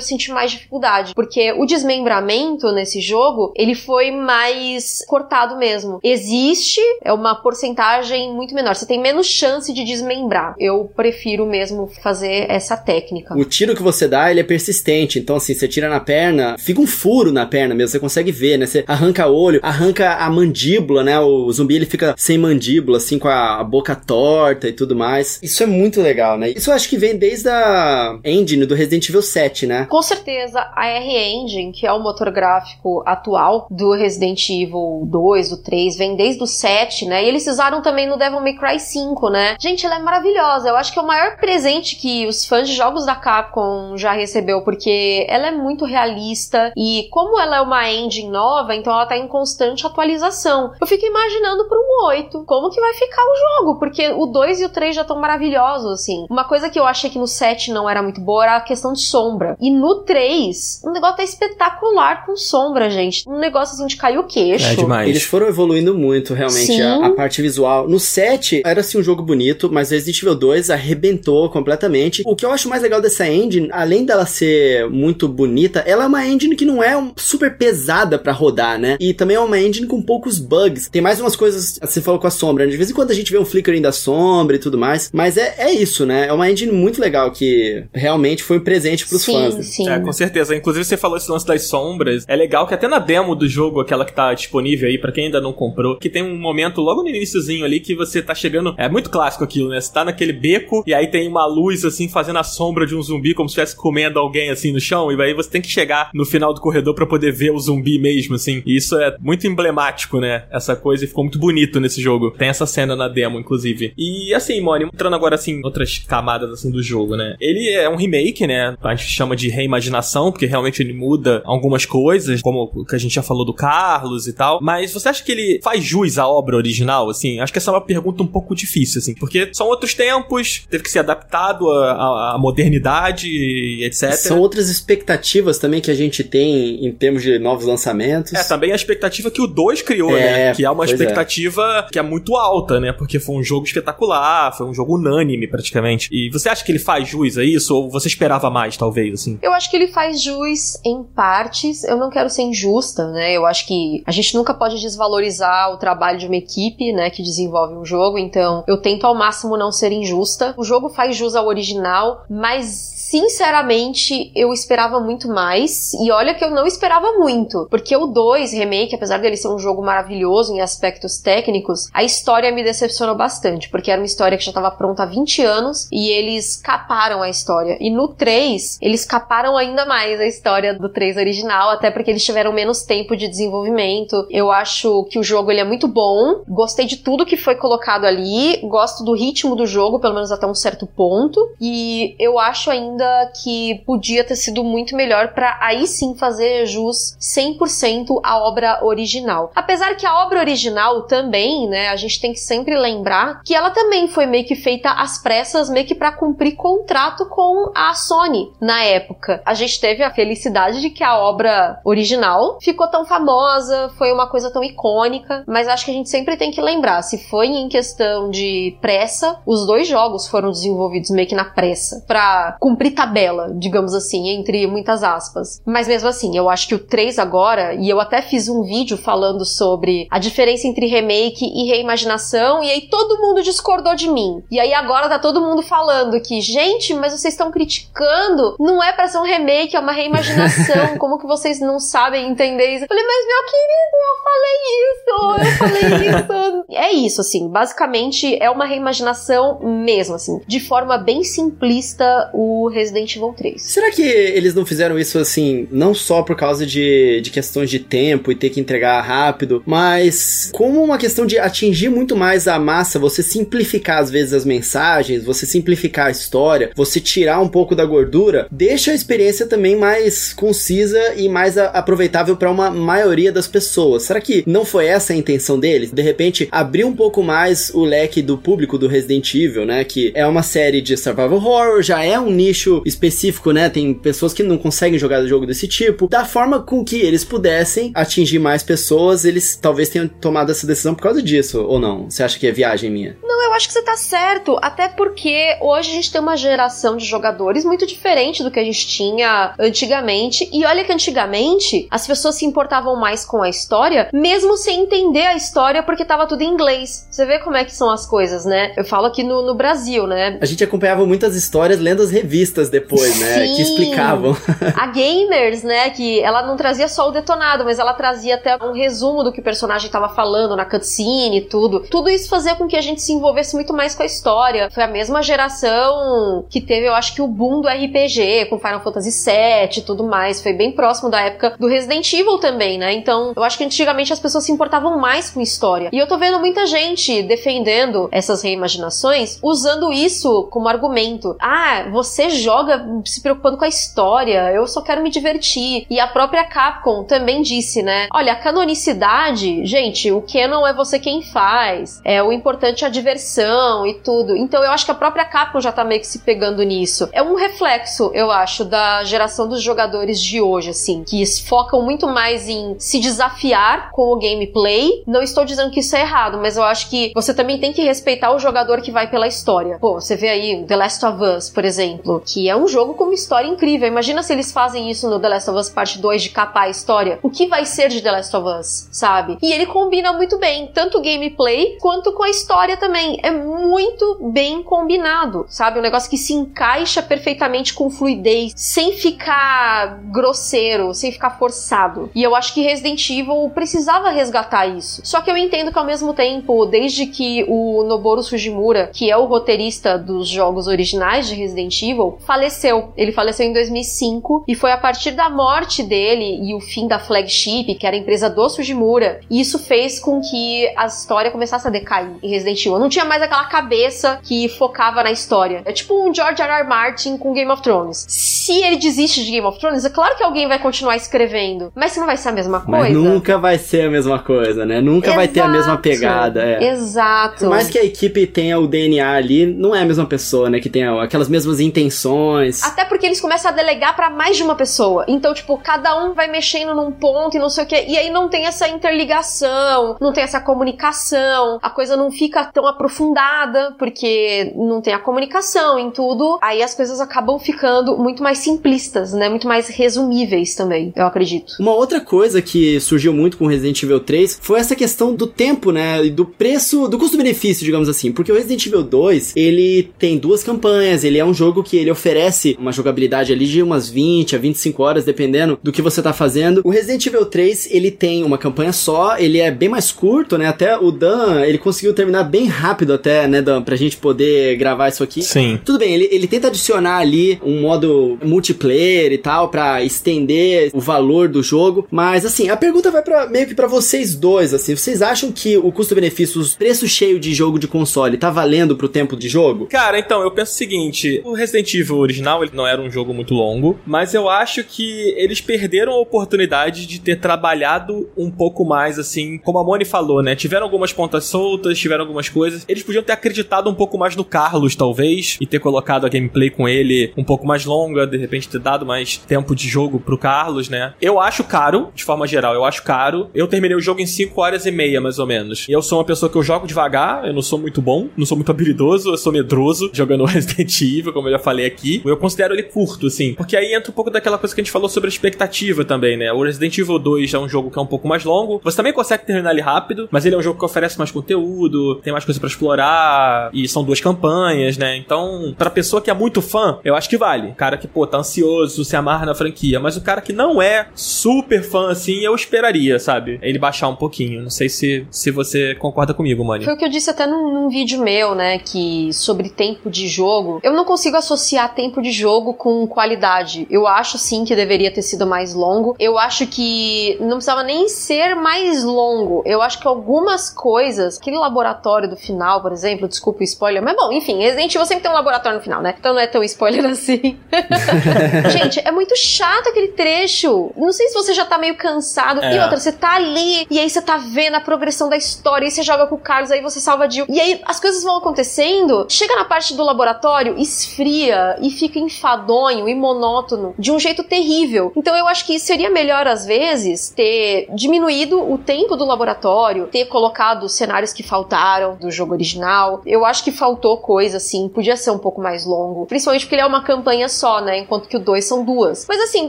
senti mais dificuldade. Porque o desmembramento nesse jogo, ele foi mais cortado mesmo. Existe, é uma porcentagem muito menor. Você tem menos chance de desmembrar. Eu prefiro mesmo fazer essa técnica. O tiro que você dá, ele é persistente. Então, assim, você tira na perna, fica um furo na perna mesmo, você consegue ver, né? Você arranca o olho, arranca a mandíbula, né? O zumbi, ele fica sem mandíbula, assim, com a boca torta e tudo mais. Isso é muito legal, né? Isso eu acho que vem desde a engine do Resident Evil 7, né? Com certeza, a R-Engine, que é o motor gráfico atual do Resident Evil 2, do 3, vem desde o 7, né? E eles usaram também no Devil May Cry 5, né? Gente, ela é maravilhosa. Eu acho que é o maior presente que os fãs de jogos da Capcom já recebeu, porque ela é muito realista e como ela é uma engine nova, então ela tá em constante atualização. Eu fico imaginando para um 8, como que vai ficar o jogo, porque o 2 e o 3 já estão maravilhosos, assim. Uma coisa que eu achei que no 7 7 não era muito boa era a questão de sombra. E no 3, o negócio tá espetacular com sombra, gente. Um negócio assim de cair o queixo. É demais. Eles foram evoluindo muito, realmente, a, a parte visual. No 7, era assim um jogo bonito, mas Resident Evil 2 arrebentou completamente. O que eu acho mais legal dessa engine, além dela ser muito bonita, ela é uma engine que não é um- super pesada pra rodar, né? E também é uma engine com poucos bugs. Tem mais umas coisas, você falou com a sombra, né? de vez em quando a gente vê um flickering da sombra e tudo mais, mas é, é isso, né? É uma engine muito legal que realmente foi um presente pros sim, fãs. né? sim. É, com certeza. Inclusive, você falou esse lance das sombras. É legal que até na demo do jogo, aquela que tá disponível aí pra quem ainda não comprou, que tem um momento logo no iníciozinho ali que você tá chegando. É muito clássico aquilo, né? Você tá naquele beco e aí tem uma luz assim fazendo a sombra de um zumbi como se estivesse comendo alguém assim no chão. E aí você tem que chegar no final do corredor pra poder ver o zumbi mesmo, assim. E isso é muito emblemático, né? Essa coisa e ficou muito bonito nesse jogo. Tem essa cena na demo, inclusive. E assim, Moni, entrando agora assim outras camadas assim do jogo, né? Ele é um remake, né? A gente chama de reimaginação, porque realmente ele muda algumas coisas, como o que a gente já falou do Carlos e tal. Mas você acha que ele faz jus à obra original, assim? Acho que essa é uma pergunta um pouco difícil, assim, porque são outros tempos, teve que ser adaptado à, à- modernidade e etc. São outras expectativas também que a gente tem em termos de novos lançamentos. É, também a expectativa que o 2 criou, É, né? Que é uma é. expectativa que é muito alta, né? Porque foi um jogo espetacular, foi um jogo unânime praticamente. E você acha que ele faz jus a isso? Ou você esperava mais, talvez, assim? Eu acho que ele faz jus em partes. Eu não quero ser injusta, né? Eu acho que a gente nunca pode desvalorizar o trabalho de uma equipe, né, que desenvolve um jogo. Então, eu tento ao máximo não ser injusta. O jogo faz jus ao original, mas sinceramente, eu esperava muito mais. E olha que eu não esperava muito, porque o 2 Remake, apesar dele ser um jogo maravilhoso em aspectos técnicos, a história me decepcionou bastante, porque era uma história que já estava pronta há 20 anos e eles caparam a história. E no 3, eles caparam ainda mais a história do 3 original, até porque eles tiveram menos tempo de desenvolvimento. Eu acho que o jogo ele é muito bom, gostei de tudo que foi colocado ali, gosto do ritmo do jogo, pelo menos até um certo ponto, e eu acho ainda que podia ter sido muito melhor pra aí sim fazer jus 100% à obra original. Apesar que a obra original também, né, a gente tem que sempre lembrar que ela também foi meio que feita às pressas, meio que pra cumprir contrato com a Sony na época. A gente teve a felicidade de que a obra original ficou tão famosa, foi uma coisa tão icônica, mas acho que a gente sempre tem que lembrar, se foi em questão de pressa, os dois jogos foram desenvolvidos meio que na pressa, pra cumprir tabela, digamos assim, entre muitas aspas. Mas mesmo assim, eu acho que o 3 agora, e eu até fiz um vídeo falando sobre a diferença entre remake e reimaginação, e aí todo mundo discordou de mim. E aí agora tá todo mundo falando que, gente, mas vocês estão criticando, não é pra ser um remake, é uma reimaginação, como que vocês não sabem entender isso? Eu falei, mas meu querido, eu falei isso, eu falei isso. É isso, assim, basicamente é uma reimaginação mesmo, assim, de forma bem simplista o Resident Evil 3. Será que eles não fizeram isso assim, não só por causa de, de questões de tempo e ter que entregar rápido, mas como uma questão de atingir muito mais a massa, você simplificar às vezes as mensagens, você simplificar a história, você tirar um pouco da gordura, deixa a experiência também mais concisa e mais aproveitável para uma maioria das pessoas. Será que não foi essa a intenção deles? De repente, abrir um pouco mais o leque do público do Resident Evil, né? Que é uma série de survival horror, já é um nicho específico, né? Tem pessoas que não conseguem jogar jogo desse tipo. Da forma com que eles pudessem atingir mais pessoas, eles talvez tenham tomado essa decisão por causa disso, ou não? Você acha que é viagem minha? Não, eu acho que você tá certo, até porque hoje a gente tem uma geração de jogadores muito diferente do que a gente tinha antigamente. E olha que antigamente as pessoas se importavam mais com a história, mesmo sem entender a história, porque tava tudo em inglês. Você vê como é que são as coisas, né? Eu falo aqui no, no Brasil, né? A gente acompanhava muitas histórias lendo as revistas depois, né? Sim. Que explicavam. A Gamers, né, que ela não trazia só o detonado, mas ela trazia até um resumo do que o personagem tava falando na cutscene e tudo. Tudo isso fazia com que a gente se envolvesse muito mais com a história. Foi a mesma geração que teve, eu acho que o boom do RPG, com Final Fantasy VII e tudo mais. Foi bem próximo da época do Resident Evil também, né? Então, eu acho que antigamente as pessoas se importavam mais com história. E eu tô vendo muita gente defendendo essas reimaginações usando isso como argumento. Ah, você joga se preocupando com a história, eu só quero me divertir. E a própria Capcom também disse, né? Olha, a canonicidade, gente, o canon é você quem faz. É o importante é a diversão e tudo. Então eu acho que a própria Capcom já tá meio que se pegando nisso. É um reflexo, eu acho, da geração dos jogadores de hoje, assim, que focam muito mais em se desafiar com o gameplay. Não estou dizendo que isso é errado, mas eu acho que você também tem que respeitar o jogador que vai pela história. Pô, você vê aí The Last of Us, por exemplo, que é um jogo com uma história incrível. Imagina se eles fazem isso no The Last of Us Parte 2 de capar a história. O que vai ser de The Last of Us, sabe? E ele combina muito bem, tanto o gameplay quanto com a história também. É muito bem combinado, sabe? Um negócio que se encaixa perfeitamente com fluidez, sem ficar grosseiro, sem ficar forçado. E eu acho que Resident Evil precisava resgatar isso. Só que eu entendo que ao mesmo tempo, desde que o Noboru Sujimura, que é o roteirista dos jogos originais de Resident Evil, faleceu. Ele faleceu em 2005 e foi a partir da morte dele e o fim da Flagship, que era a empresa do Sujimura, e isso fez com que a história começasse a decair em Resident Evil. Não tinha mais aquela cabeça que focava na história. É tipo um George R. R. Martin com Game of Thrones. Se ele desiste de Game of Thrones, é claro que alguém vai continuar escrevendo, mas não vai ser a mesma coisa. Mas nunca vai ser a mesma coisa, né? Nunca Exato. vai ter a mesma pegada. É. Exato. Por mais que a equipe tenha o DNA ali, não é a mesma pessoa, né? Que tenha aquelas mesmas intenções. Até porque eles começam a delegar para mais de uma pessoa. Então, tipo, cada um vai mexendo num ponto e não sei o que. E aí não tem essa interligação, não tem essa comunicação, a coisa não fica tão aprofundada, porque não tem a comunicação em tudo. Aí as coisas acabam ficando muito mais simplistas, né? Muito mais resumíveis também, eu acredito. Uma outra coisa que surgiu muito com Resident Evil 3 foi essa questão do tempo, né? E do preço, do custo-benefício, digamos assim. Porque o Resident Evil 2, ele tem duas campanhas, ele é um jogo que ele oferece uma jogabilidade ali de umas 20 a 25 horas, dependendo do que você tá fazendo. O Resident Evil 3, ele tem uma campanha só, ele é bem mais curto, né? Até o Dan, ele conseguiu terminar bem rápido até, né, Dan? Pra gente poder gravar isso aqui. Sim. Tudo bem, ele, ele tenta adicionar ali um modo multiplayer e tal, para estender o valor do jogo. Mas, assim, a pergunta vai para meio que para vocês dois, assim. Vocês acham que o custo-benefício, preço cheio de jogo de console, tá valendo pro tempo de jogo? Cara, então, eu penso o seguinte: o Resident Evil original, ele não era um jogo muito longo, mas eu acho que eles perderam a oportunidade de ter trabalhado um pouco mais, assim, como a Moni falou, né? Tiveram algumas pontas soltas, tiveram algumas coisas. Eles podiam ter acreditado um pouco mais no Carlos, talvez, e ter colocado a gameplay com ele um pouco mais longa, de repente ter dado mais tempo de jogo pro Carlos, né? Eu acho caro, de forma geral, eu acho caro. Eu terminei o jogo em 5 horas e meia, mais ou menos. E eu sou uma pessoa que eu jogo devagar, eu não sou muito bom, não sou muito habilidoso, eu sou medroso jogando Resident Evil, como eu já falei aqui. Eu considero ele curto, assim, porque aí entra um pouco daquela coisa que a gente falou sobre a expectativa também, né? O Resident Evil 2 é um jogo que é um pouco mais longo. Você também consegue terminar ele rápido, mas ele é um jogo que oferece mais conteúdo, tem mais coisa para explorar, e são duas campanhas, né? Então, pra pessoa que é muito fã, eu acho que vale. O cara que, pô, tá ansioso, se amarra na franquia. Mas o cara que não é super fã, assim, eu esperaria, sabe? Ele baixar um pouquinho. Não sei se, se você concorda comigo, Mani. Foi o que eu disse até num, num vídeo meu, né? Que sobre tempo de jogo. Eu não consigo associar tempo de jogo com qualidade. Eu acho sim que deveria ter sido mais longo. Eu acho que não precisava nem ser mais longo. Eu acho que algumas coisas, aquele laboratório do final, por exemplo, desculpa o spoiler, mas bom, enfim, Resident Evil sempre tem um laboratório no final, né? Então não é tão spoiler assim. Gente, é muito chato aquele trecho. Não sei se você já tá meio cansado. É. E outra, você tá ali, e aí você tá vendo a progressão da história, e você joga com o Carlos, aí você salva a Jill. E aí as coisas vão acontecendo, chega na parte do laboratório, esfria e fica enfadonho e monótono de um jeito terrível. Então eu acho que seria melhor, às vezes, ter diminuído o tempo do laboratório, ter colocado cenários que faltaram do jogo original. Eu acho que faltou coisa, assim, podia ser um pouco mais longo. Principalmente porque ele é uma campanha só, né? Enquanto que o 2 são duas. Mas assim,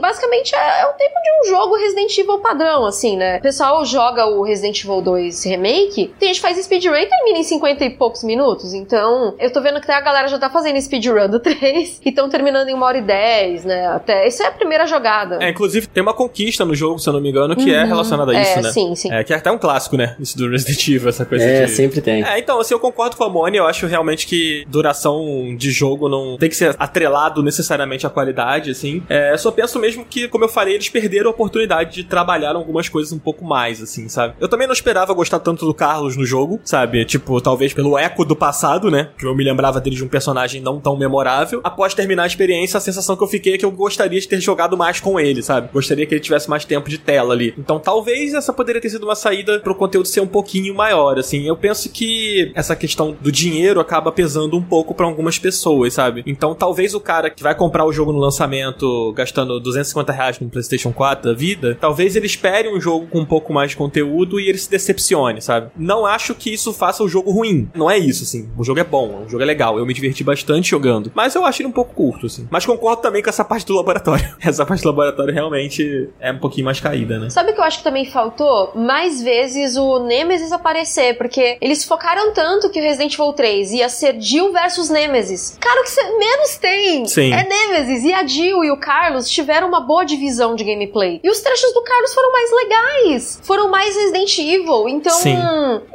basicamente é, é, o tempo de um jogo Resident Evil padrão, assim, né? O pessoal joga o Resident Evil 2 Remake, tem gente que faz speedrun e termina em 50 e poucos minutos. Então, eu tô vendo que a galera já tá fazendo speedrun do 3 e estão terminando em uma hora e 10, né? Até. Isso é a primeira jogada. É, inclusive tem uma conquista no jogo, se eu não me engano, que é uhum. é relacionada a isso, é, né? Sim, sim. É, que é até um clássico, né? Isso do Resident Evil, essa coisa é, de... sempre tem. É, então, assim, eu concordo com a Moni, eu acho realmente que duração de jogo não tem que ser atrelado necessariamente à qualidade, assim. É, só penso mesmo que, como eu falei, eles perderam a oportunidade de trabalhar algumas coisas um pouco mais, assim, sabe? Eu também não esperava gostar tanto do Carlos no jogo, sabe? Tipo, talvez pelo eco do passado, né? Que eu me lembrava dele de um personagem não tão memorável. Após terminar a experiência, a sensação que eu fiquei é que eu gostaria de ter jogado mais com ele, sabe? Gostaria que ele tivesse mais tempo de tela ali. Então talvez essa poderia ter sido uma saída pro conteúdo ser um pouquinho maior, assim. Eu penso que essa questão do dinheiro acaba pesando um pouco para algumas pessoas, sabe? Então talvez o cara que vai comprar o jogo no lançamento gastando 250 reais no PlayStation 4 da vida, talvez ele espere um jogo com um pouco mais de conteúdo e ele se decepcione, sabe? Não acho que isso faça o jogo ruim. Não é isso, assim. O jogo é bom, o jogo é legal. Eu me diverti bastante jogando. Mas eu acho ele um pouco curto, assim. Mas concordo também com essa parte do laboratório. Essa parte do laboratório realmente é um pouquinho mais caída, né? Sabe o que eu acho que também faltou? Mais vezes o Nemesis aparecer, porque eles focaram tanto que o Resident Evil 3 ia ser Jill versus Nemesis. Cara, o que você menos tem Sim. é Nemesis. E a Jill e o Carlos tiveram uma boa divisão de gameplay. E os trechos do Carlos foram mais legais. Foram mais Resident Evil. Então, Sim.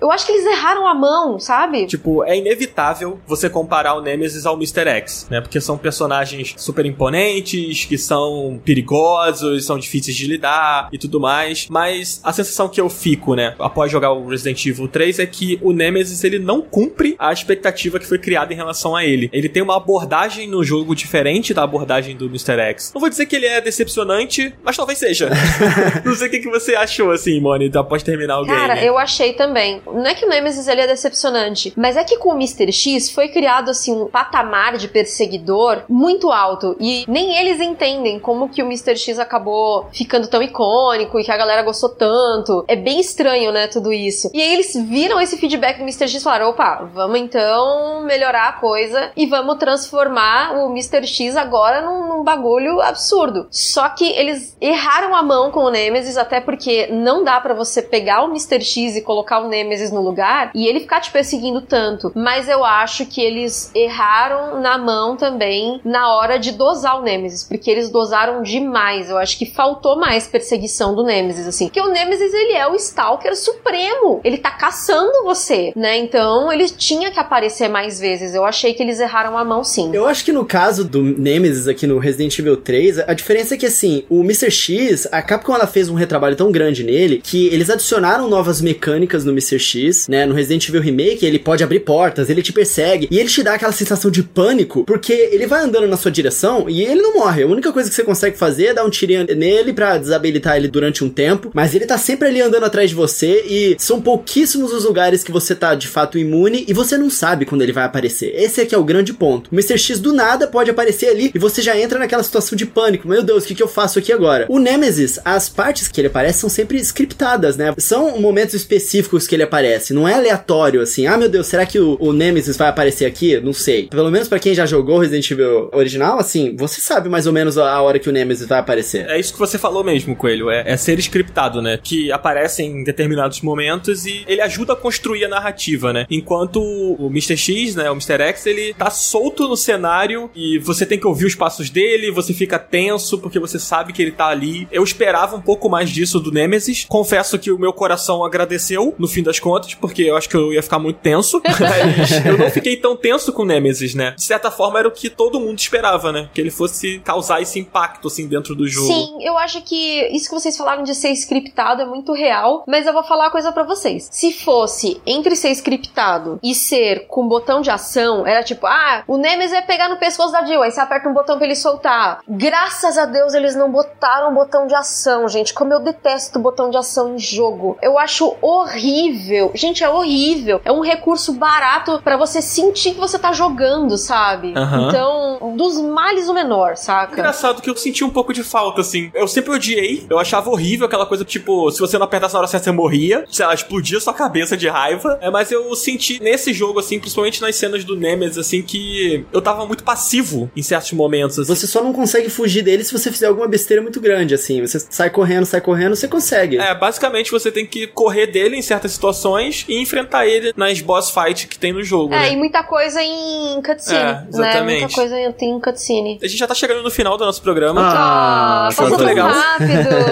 eu acho que eles erraram a mão, sabe? Tipo, é inevitável você comparar o Nemesis ao Mr. X, né? Porque são personagens super imponentes, que são perigosos, são difíceis de lidar e tudo mais. Mas a sensação que eu fico, né, após jogar o Resident Evil 3 é que o Nemesis ele não cumpre a expectativa que foi criada em relação a ele. Ele tem uma abordagem no jogo diferente da abordagem do Mr. X. Não vou dizer que ele é decepcionante, mas talvez seja. não sei o que, que você achou, assim, Moni, após terminar o Cara, game. eu achei também. Não é que o Nemesis ele é decepcionante, mas é que com o Mr. X foi criado assim um patamar de perseguidor muito alto e nem eles entendem como que o Mr. X acabou ficando tão icônico e que a galera gostou tanto. É bem estranho, né, tudo isso. E aí eles viram esse feedback do Mr. X e falaram: "Opa, vamos então melhorar a coisa e vamos transformar o Mr. X agora num, num bagulho absurdo". Só que eles erraram a mão com o Nemesis até porque não dá pra você pegar o Mr. X e colocar o Nemesis no lugar e ele ficar te perseguindo tanto. Mas eu acho que eles erraram na mão também na hora de dosar o Nemesis, porque eles dosaram demais. Eu acho que faltou mais perseguição do Nemesis, assim. Porque o Nemesis, ele é o Stalker supremo. Ele tá caçando você, né? Então, ele tinha que aparecer mais vezes. Eu achei que eles erraram a mão, sim. Eu acho que no caso do Nemesis aqui no Resident Evil 3, a diferença é que assim, o Mr. X, a Capcom ela fez um retrabalho tão grande nele que eles adicionaram novas mecânicas no Mr. X, né? No Resident Evil Remake, ele pode abrir portas, ele te persegue e ele te dá aquela sensação de pânico, porque ele vai andando na sua direção e ele não morre. A única coisa que você consegue fazer é dar um tirinho nele pra desabilitar ele durante um tempo, mas ele tá sempre ali andando atrás de você e são pouquíssimos os lugares que você tá de fato imune e você não sabe quando ele vai aparecer. Esse aqui é o grande ponto. O Mr. X do nada pode aparecer ali e você já entra naquela situação de pânico. Meu Deus, o que, que eu faço aqui agora? O Nemesis, as partes que ele aparece são sempre scriptadas, né? São momentos específicos que ele aparece, não é aleatório assim. Ah, meu Deus, será que o, o Nemesis vai aparecer aqui? Não sei. Pelo menos pra quem já jogou Resident Evil original, assim, você sabe mais ou menos a, a hora que o Nemesis vai aparecer. É isso que você falou mesmo, Coelho. É, é ser scriptado, né? Que aparece em determinados momentos e ele ajuda a construir a narrativa, né? Enquanto o Mr. X, né? O Mr. X, ele tá solto no cenário e você tem que ouvir os passos dele, você fica tenso porque você sabe que ele tá ali. Eu esperava um pouco mais disso do Nemesis. Confesso que o meu coração agradeceu, no fim das contas, porque eu acho que eu ia ficar muito tenso. Mas eu não fiquei tão tenso com o Nemesis, né? De certa forma, era o que todo mundo esperava, né? Que ele fosse causar esse impacto, assim, dentro do jogo. Sim, eu acho que isso que vocês falaram de ser scriptado é muito real, mas eu vou falar uma coisa pra vocês. Se fosse entre ser scriptado e ser com botão de ação, era tipo, ah, o Nemesis vai pegar no pescoço da Jill, aí você aperta um botão pra ele soltar. Graças a Deus eles não botaram botão de ação, gente. Como eu detesto botão de ação em jogo. Eu acho horrível. Gente, é horrível. É um recurso barato pra você sentir que você tá jogando, sabe? Aham. Então, dos males o menor, saca? Engraçado que eu senti um pouco de falta, assim. Eu sempre odiei, eu achava horrível aquela coisa, tipo, se você não apertasse na hora certa, você morria. Sei lá, explodia sua cabeça de raiva. É, mas eu senti nesse jogo, assim, principalmente nas cenas do Nemesis, assim, que eu tava muito passivo em certos momentos. Assim. Você só não consegue fugir dele se você fizer alguma besteira muito grande, assim. Você sai correndo, sai correndo, você consegue. É, basicamente você tem que correr dele em certas situações e enfrentar ele nas boss fight que tem no jogo, É, né? e muita coisa em cutscene, É, né? exatamente. Muita coisa tem em cutscene. A gente já tá chegando no final do nosso programa. Ah, passou muito tão legal. rápido.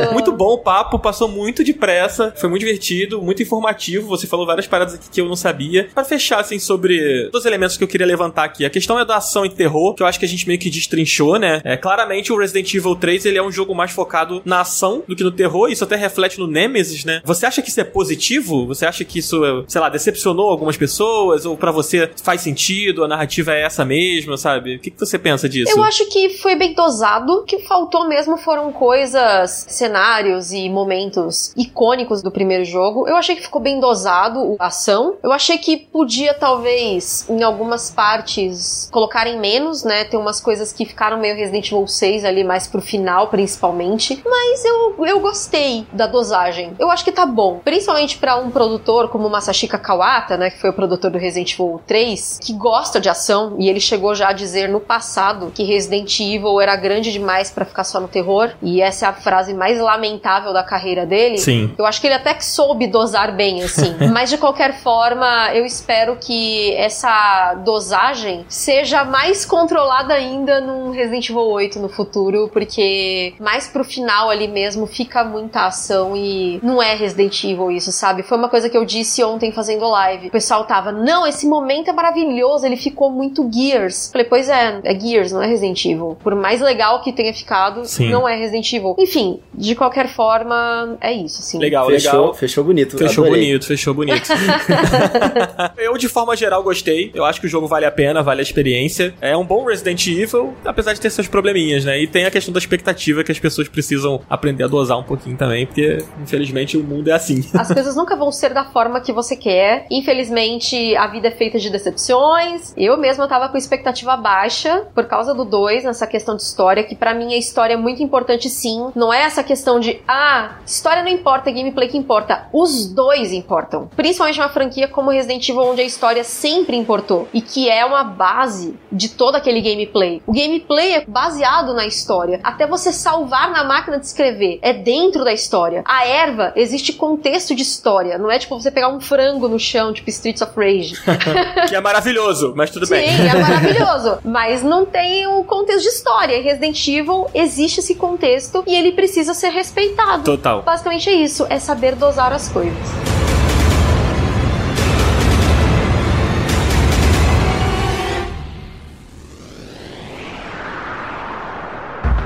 Muito bom o papo, passou muito depressa, foi muito divertido, muito informativo. Você falou várias paradas aqui que eu não sabia. Pra fechar, assim, sobre dos elementos que eu queria levantar aqui. A questão é da ação e terror, que eu acho que a gente meio que destrinchou, né? É, claramente o Resident Evil 3 ele é um jogo mais focado na ação do que no terror. Isso até reflete no Nemesis, né? Você acha que isso é positivo? Você acha que isso, sei lá, decepcionou algumas pessoas? Ou pra você faz sentido? A narrativa é essa mesmo, sabe? sabe? O que, que você pensa disso? Eu acho que foi bem dosado. O que faltou mesmo foram coisas, cenários e momentos icônicos do primeiro jogo. Eu achei que ficou bem dosado a ação. Eu achei que podia, talvez, em algumas partes, colocarem menos, né? Tem umas coisas que ficaram meio Resident Evil 6 ali, mais pro final, principalmente. Mas eu, eu gostei da dosagem. Eu acho que tá bom. Principalmente para um produtor como Masashika Kawata, né? Que foi o produtor do Resident Evil 3, que gosta de ação. E ele chegou já a dizer no passado que Resident Evil era grande demais para ficar só no terror. E essa é a frase mais lamentável da carreira dele. Sim. Eu acho que ele até que soube dosar bem, assim. Mas de qualquer forma, eu espero que essa dosagem seja mais controlada ainda num Resident Evil 8 no futuro, porque mais pro final ali mesmo fica muita ação e não é Resident Evil isso, sabe? Foi uma coisa que eu disse ontem fazendo live. O pessoal tava, não, esse momento é maravilhoso, ele ficou muito Gears. Falei, pois é, é Gears, não é Resident Evil. Por mais legal que tenha ficado, Sim. não é Resident Evil. Enfim, de qualquer forma, é isso, assim. Legal, fechou, legal. fechou bonito. Fechou adorei. bonito, fechou bonito. eu, de forma geral, gostei. Eu acho que o jogo vale a pena, vale a experiência. É um bom Resident Evil, apesar de ter seus probleminhas, né? E tem a questão da expectativa que as pessoas precisam aprender a dosar um pouquinho também, porque, infelizmente, o mundo é assim. As coisas nunca vão ser da forma que você quer. Infelizmente, a vida é feita de decepções. Eu mesma tava com expectativa baixa por causa do 2, nessa questão de história, que pra mim a história é muito importante sim. Não é essa questão de, ah, história não importa, gameplay que importa. Os dois importam. Principalmente uma franquia como Resident Evil, onde a história sempre importou. E que é uma base de todo aquele gameplay. O gameplay é baseado na história. Até você salvar na máquina de escrever. É dentro da história. A erva existe contexto de história. Não é tipo você pegar um frango no chão, tipo Streets of Rage. que é maravilhoso, mas tudo Sim, bem. é maravilhoso. Mas não tem o contexto de história. Em Resident Evil existe esse contexto e ele precisa ser respeitado. Total. Basicamente é isso, é saber dosar as coisas.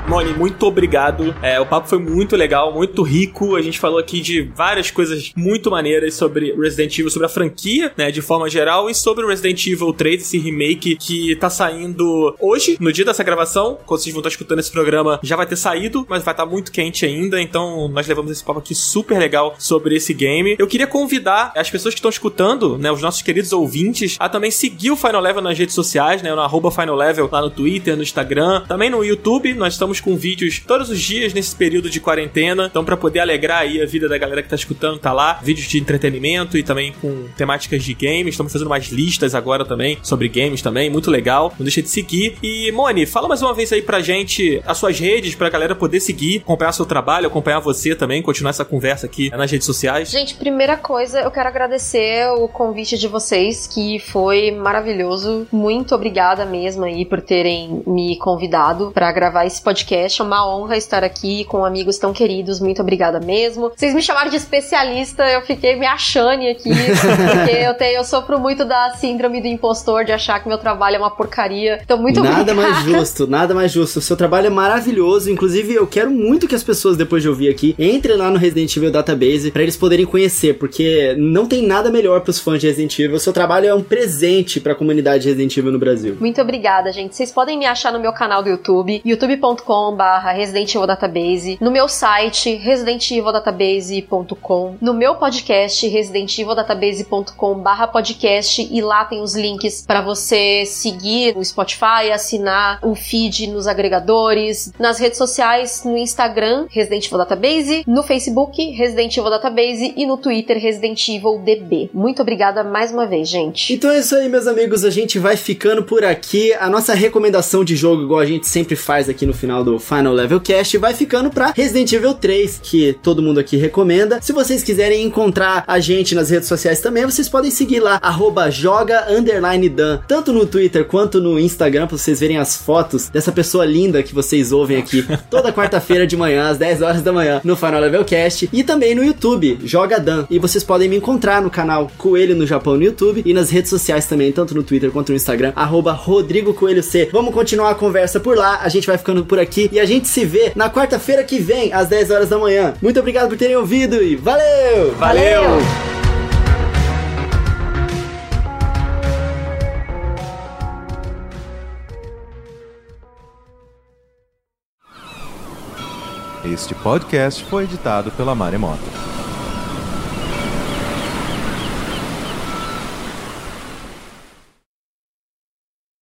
Moni, muito obrigado. É, o papo foi muito legal, muito rico. A gente falou aqui de várias coisas muito maneiras sobre Resident Evil, sobre a franquia, né, de forma geral, e sobre Resident Evil 3, esse remake que tá saindo hoje, no dia dessa gravação. Quando vocês vão estar escutando esse programa, já vai ter saído, mas vai estar muito quente ainda. Então, nós levamos esse papo aqui super legal sobre esse game. Eu queria convidar as pessoas que estão escutando, né, os nossos queridos ouvintes, a também seguir o Final Level nas redes sociais, né, no arroba Final Level lá no Twitter, no Instagram, também no YouTube. Nós estamos com vídeos todos os dias nesse período de quarentena. Então, para poder alegrar aí a vida da galera que tá escutando, tá lá. Vídeos de entretenimento e também com temáticas de games. Estamos fazendo umas listas agora também sobre games também. Muito legal. Não deixa de seguir. E, Moni, fala mais uma vez aí pra gente as suas redes, pra galera poder seguir, acompanhar seu trabalho, acompanhar você também, continuar essa conversa aqui nas redes sociais. Gente, primeira coisa, eu quero agradecer o convite de vocês, que foi maravilhoso. Muito obrigada mesmo aí por terem me convidado para gravar esse podcast. É uma honra estar aqui com amigos tão queridos. Muito obrigada mesmo. Vocês me chamaram de especialista, eu fiquei me achando aqui, porque eu tenho, eu sofro muito da síndrome do impostor de achar que meu trabalho é uma porcaria. Então, muito nada obrigada. mais justo, nada mais justo. O seu trabalho é maravilhoso. Inclusive, eu quero muito que as pessoas, depois de ouvir aqui, entrem lá no Resident Evil Database pra eles poderem conhecer, porque não tem nada melhor pros fãs de Resident Evil. O seu trabalho é um presente pra comunidade de Resident Evil no Brasil. Muito obrigada, gente. Vocês podem me achar no meu canal do YouTube, youtube.com.br Resident Evil Database, no meu site, residentevildatabase.com, no meu podcast, residentevildatabase.com.br podcast, e lá tem os links para você seguir o Spotify, assinar o feed nos agregadores, nas redes sociais, no Instagram, Resident Evil Database, no Facebook, Resident Evil Database e no Twitter, Resident Evil DB. Muito obrigada mais uma vez, gente. Então é isso aí, meus amigos. A gente vai ficando por aqui. A nossa recomendação de jogo, igual a gente sempre faz aqui no final do Final Level Cast, vai ficando pra Resident Evil 3, que todo mundo aqui recomenda. Se vocês quiserem encontrar a gente nas redes sociais também, vocês podem seguir lá, arroba joga underline Dan, tanto no Twitter quanto no Instagram, pra vocês verem as fotos dessa pessoa linda que vocês ouvem aqui toda quarta-feira de manhã, às 10 horas da manhã, no Final Level Cast, e também no YouTube, Joga Dan. E vocês podem me encontrar no canal Coelho no Japão no YouTube e nas redes sociais também, tanto no Twitter quanto no Instagram, arroba Rodrigo Coelho C. Vamos continuar a conversa por lá, a gente vai ficando por aqui aqui e a gente se vê na quarta-feira que vem, às 10 horas da manhã. Muito obrigado por terem ouvido e valeu! Valeu! valeu. Este podcast foi editado pela Maremoto.